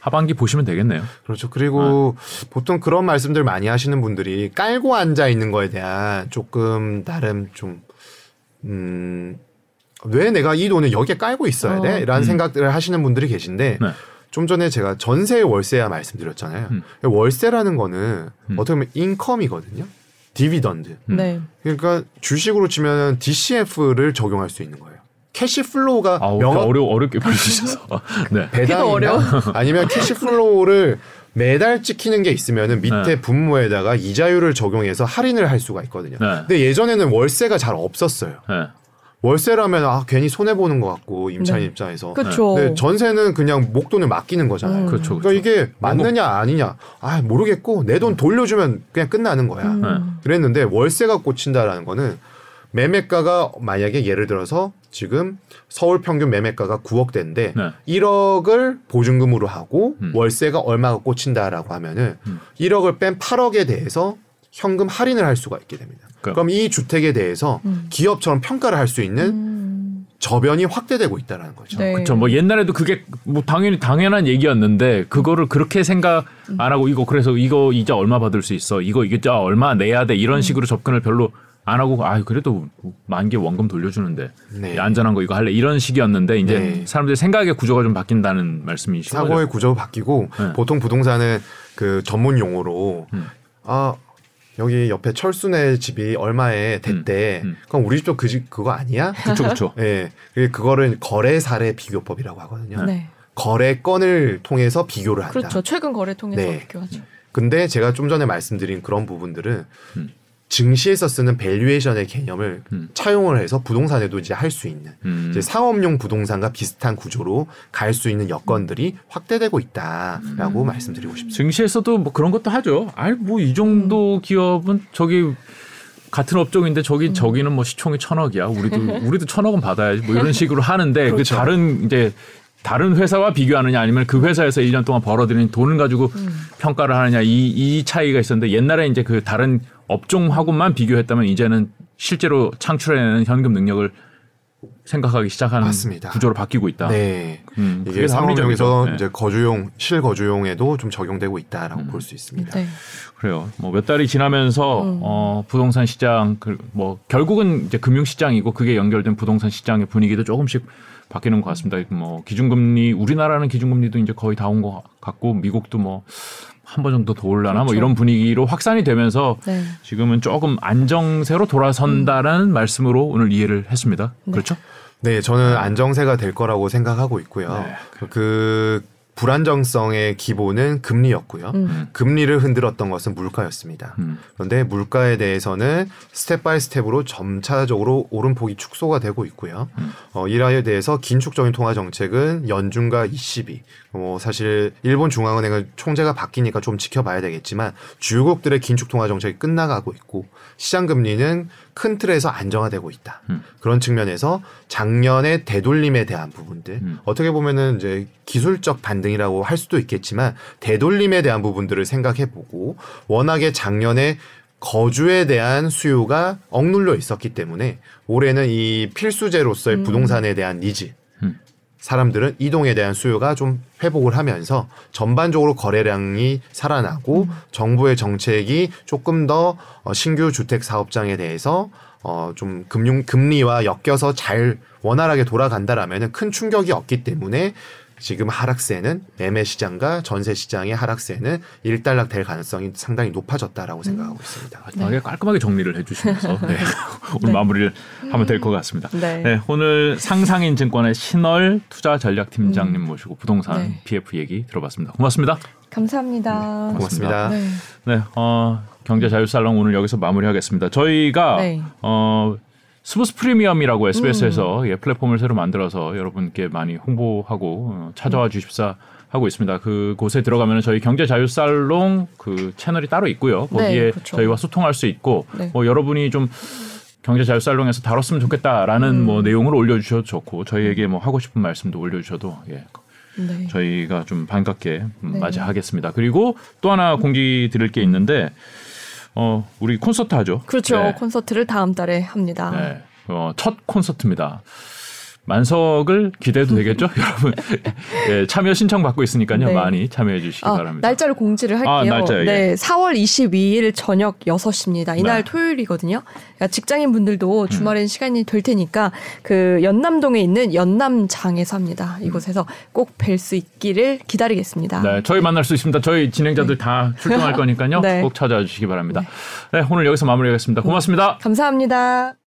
하반기 보시면 되겠네요. 그렇죠. 그리고 아. 보통 그런 말씀들 많이 하시는 분들이 깔고 앉아 있는 거에 대한 조금 나름 좀 음. 왜 내가 이 돈을 여기에 깔고 있어야 돼? 어. 라는 음. 생각들을 하시는 분들이 계신데 네. 좀 전에 제가 전세 월세야 말씀드렸잖아요. 음. 월세라는 거는 음. 어떻게 보면 income이거든요. dividend. 음. 네. 그러니까 주식으로 치면 DCF를 적용할 수 있는 거예요. cash flow가 아우 명확 어려 어렵게 보여주셔서 네. 배당이나 어려워. 아니면 cash flow를 매달 찍히는 게 있으면은 밑에 네. 분모에다가 이자율을 적용해서 할인을 할 수가 있거든요. 네. 근데 예전에는 월세가 잘 없었어요. 네. 월세라면 아 괜히 손해 보는 것 같고 임차인 네. 입장에서. 그렇죠. 근데 전세는 그냥 목돈을 맡기는 거잖아요. 음. 그렇죠. 그러니까 그렇죠. 이게 맞느냐 아니냐 아 모르겠고 내 돈 돌려주면 그냥 끝나는 거야. 음. 네. 그랬는데 월세가 꽂힌다라는 거는 매매가가 만약에 예를 들어서 지금 서울 평균 매매가가 9억 대인데 네. 1억을 보증금으로 하고 음. 월세가 얼마가 꽂힌다라고 하면은 음. 1억을 뺀 8억에 대해서 현금 할인을 할 수가 있게 됩니다. 그러니까- 그럼 이 주택에 대해서 음. 기업처럼 평가를 할 수 있는 음. 저변이 확대되고 있다라는 거죠. 네. 그렇죠. 뭐 옛날에도 그게 뭐 당연히 당연한 얘기였는데 그거를 그렇게 생각 안 하고 이거 그래서 이거 이자 얼마 받을 수 있어. 이거 이자 얼마 내야 돼. 이런 식으로 접근을 별로 안 하고 아 그래도 만개 원금 돌려주는데 네. 안전한 거 이거 할래 이런 식이었는데 이제 네. 사람들의 생각의 구조가 좀 바뀐다는 말씀이신 거죠. 사고의 구조가 바뀌고 네. 보통 부동산은 그 전문 용어로 음. 아 여기 옆에 철수네 집이 얼마에 됐대. 음, 음. 그럼 우리 집도 그 집 그거 아니야? 그렇죠, 그렇죠. 예. 그 그거를 거래 사례 비교법이라고 하거든요. 네. 거래 건을 통해서 비교를 한다. 그렇죠. 최근 거래 통해서 네. 비교하죠. 근데 제가 좀 전에 말씀드린 그런 부분들은 음. 증시에서 쓰는 valuation의 개념을 음. 차용을 해서 부동산에도 이제 할 수 있는 음. 이제 상업용 부동산과 비슷한 구조로 갈 수 있는 여건들이 확대되고 있다라고 말씀드리고 싶습니다. 증시에서도 뭐 그런 것도 하죠. 아이 뭐이 정도 기업은 저기 같은 업종인데 저기 저기는 뭐 시총이 천억이야. 우리도 우리도 천억은 받아야지. 뭐 이런 식으로 하는데 그 그렇죠. 다른 이제 다른 회사와 비교하느냐 아니면 그 회사에서 1년 동안 벌어들인 돈을 가지고 평가를 하느냐 이, 이 차이가 있었는데 옛날에 이제 그 다른 업종하고만 비교했다면 이제는 실제로 창출해내는 현금 능력을 생각하기 시작하는 맞습니다. 구조로 바뀌고 있다. 네. 음, 이게. 상업용에서 네. 이제 거주용 실거주용에도 좀 적용되고 있다라고 볼수 있습니다. 네. 그래요. 뭐 몇 달이 지나면서 음. 어 부동산 시장 그 뭐 결국은 이제 금융 시장이고 그게 연결된 부동산 시장의 분위기도 조금씩 바뀌는 것 같습니다. 뭐 기준금리 우리나라는 기준금리도 이제 거의 다 온 것 같고 미국도 뭐 한 번 정도 더 올라나 뭐 그렇죠. 이런 분위기로 확산이 되면서 네. 지금은 조금 안정세로 돌아선다라는 말씀으로 오늘 이해를 했습니다. 네. 그렇죠? 네, 저는 안정세가 될 거라고 생각하고 있고요. 네. 그 불안정성의 기본은 금리였고요. 음. 금리를 흔들었던 것은 물가였습니다. 음. 그런데 물가에 대해서는 step by step으로 점차적으로 오름폭이 축소가 되고 있고요. 음. 어, 이에 대해서 긴축적인 통화 정책은 연준과 ECB, 뭐 사실 일본 중앙은행은 총재가 바뀌니까 좀 지켜봐야 되겠지만 주요국들의 긴축 통화 정책이 끝나가고 있고 시장 금리는 큰 틀에서 안정화되고 있다. 음. 그런 측면에서 작년의 되돌림에 대한 부분들 음. 어떻게 보면은 이제 기술적 반등이라고 할 수도 있겠지만 되돌림에 대한 부분들을 생각해보고 워낙에 작년에 거주에 대한 수요가 억눌려 있었기 때문에 올해는 이 필수제로서의 음. 부동산에 대한 니즈 음. 사람들은 이동에 대한 수요가 좀 회복을 하면서 전반적으로 거래량이 살아나고 음. 정부의 정책이 조금 더 어, 신규 주택 사업장에 대해서 어, 좀 금융 금리와 엮여서 잘 원활하게 돌아간다라면은 큰 충격이 없기 때문에 지금 하락세는 매매 시장과 전세 시장의 하락세는 일단락 될 가능성이 상당히 높아졌다라고 생각하고 있습니다. 마지막에 깔끔하게 정리를 해주시면서 네. 오늘 마무리를 하면 될 것 같습니다. 네. 네, 오늘 상상인 증권의 신월 투자 전략 팀장님 모시고 부동산 네. PF 얘기 들어봤습니다. 고맙습니다. 감사합니다. 고맙습니다. 네. 네, 어, 경제 자유 살롱 오늘 여기서 마무리하겠습니다. 저희가 네. 어 스포츠 프리미엄이라고 SBS에서 예, 플랫폼을 새로 만들어서 여러분께 많이 홍보하고 어, 찾아와 주십사 하고 있습니다. 그곳에 들어가면 저희 경제 자유 살롱 그 채널이 따로 있고요. 거기에 네, 그렇죠. 저희와 소통할 수 있고 네. 뭐 여러분이 좀 경제 자유 살롱에서 다뤘으면 좋겠다라는 음. 뭐 내용을 올려주셔도 좋고 저희에게 뭐 하고 싶은 말씀도 올려주셔도 예, 네. 저희가 좀 반갑게 음, 네. 맞이하겠습니다. 그리고 또 하나 공지 드릴 게 있는데 어 우리 콘서트 하죠. 그렇죠. 네. 콘서트를 다음 달에 합니다. 네. 어, 첫 콘서트입니다. 만석을 기대해도 되겠죠, 여러분? 예, 참여 신청 받고 있으니까요. 네. 많이 참여해 주시기 아, 바랍니다. 날짜를 공지를 할게요. 아, 날짜요, 예. 네, 4월 22일 저녁 6시입니다. 이날 네. 토요일이거든요. 그러니까 직장인 분들도 주말엔 시간이 될 테니까 그 연남동에 있는 연남장에서 합니다. 이곳에서 꼭 뵐 수 있기를 기다리겠습니다. 네, 저희 만날 수 있습니다. 저희 진행자들 다 출동할 거니까요. 네. 꼭 찾아와 주시기 바랍니다. 네, 오늘 여기서 마무리하겠습니다. 고맙습니다. 감사합니다.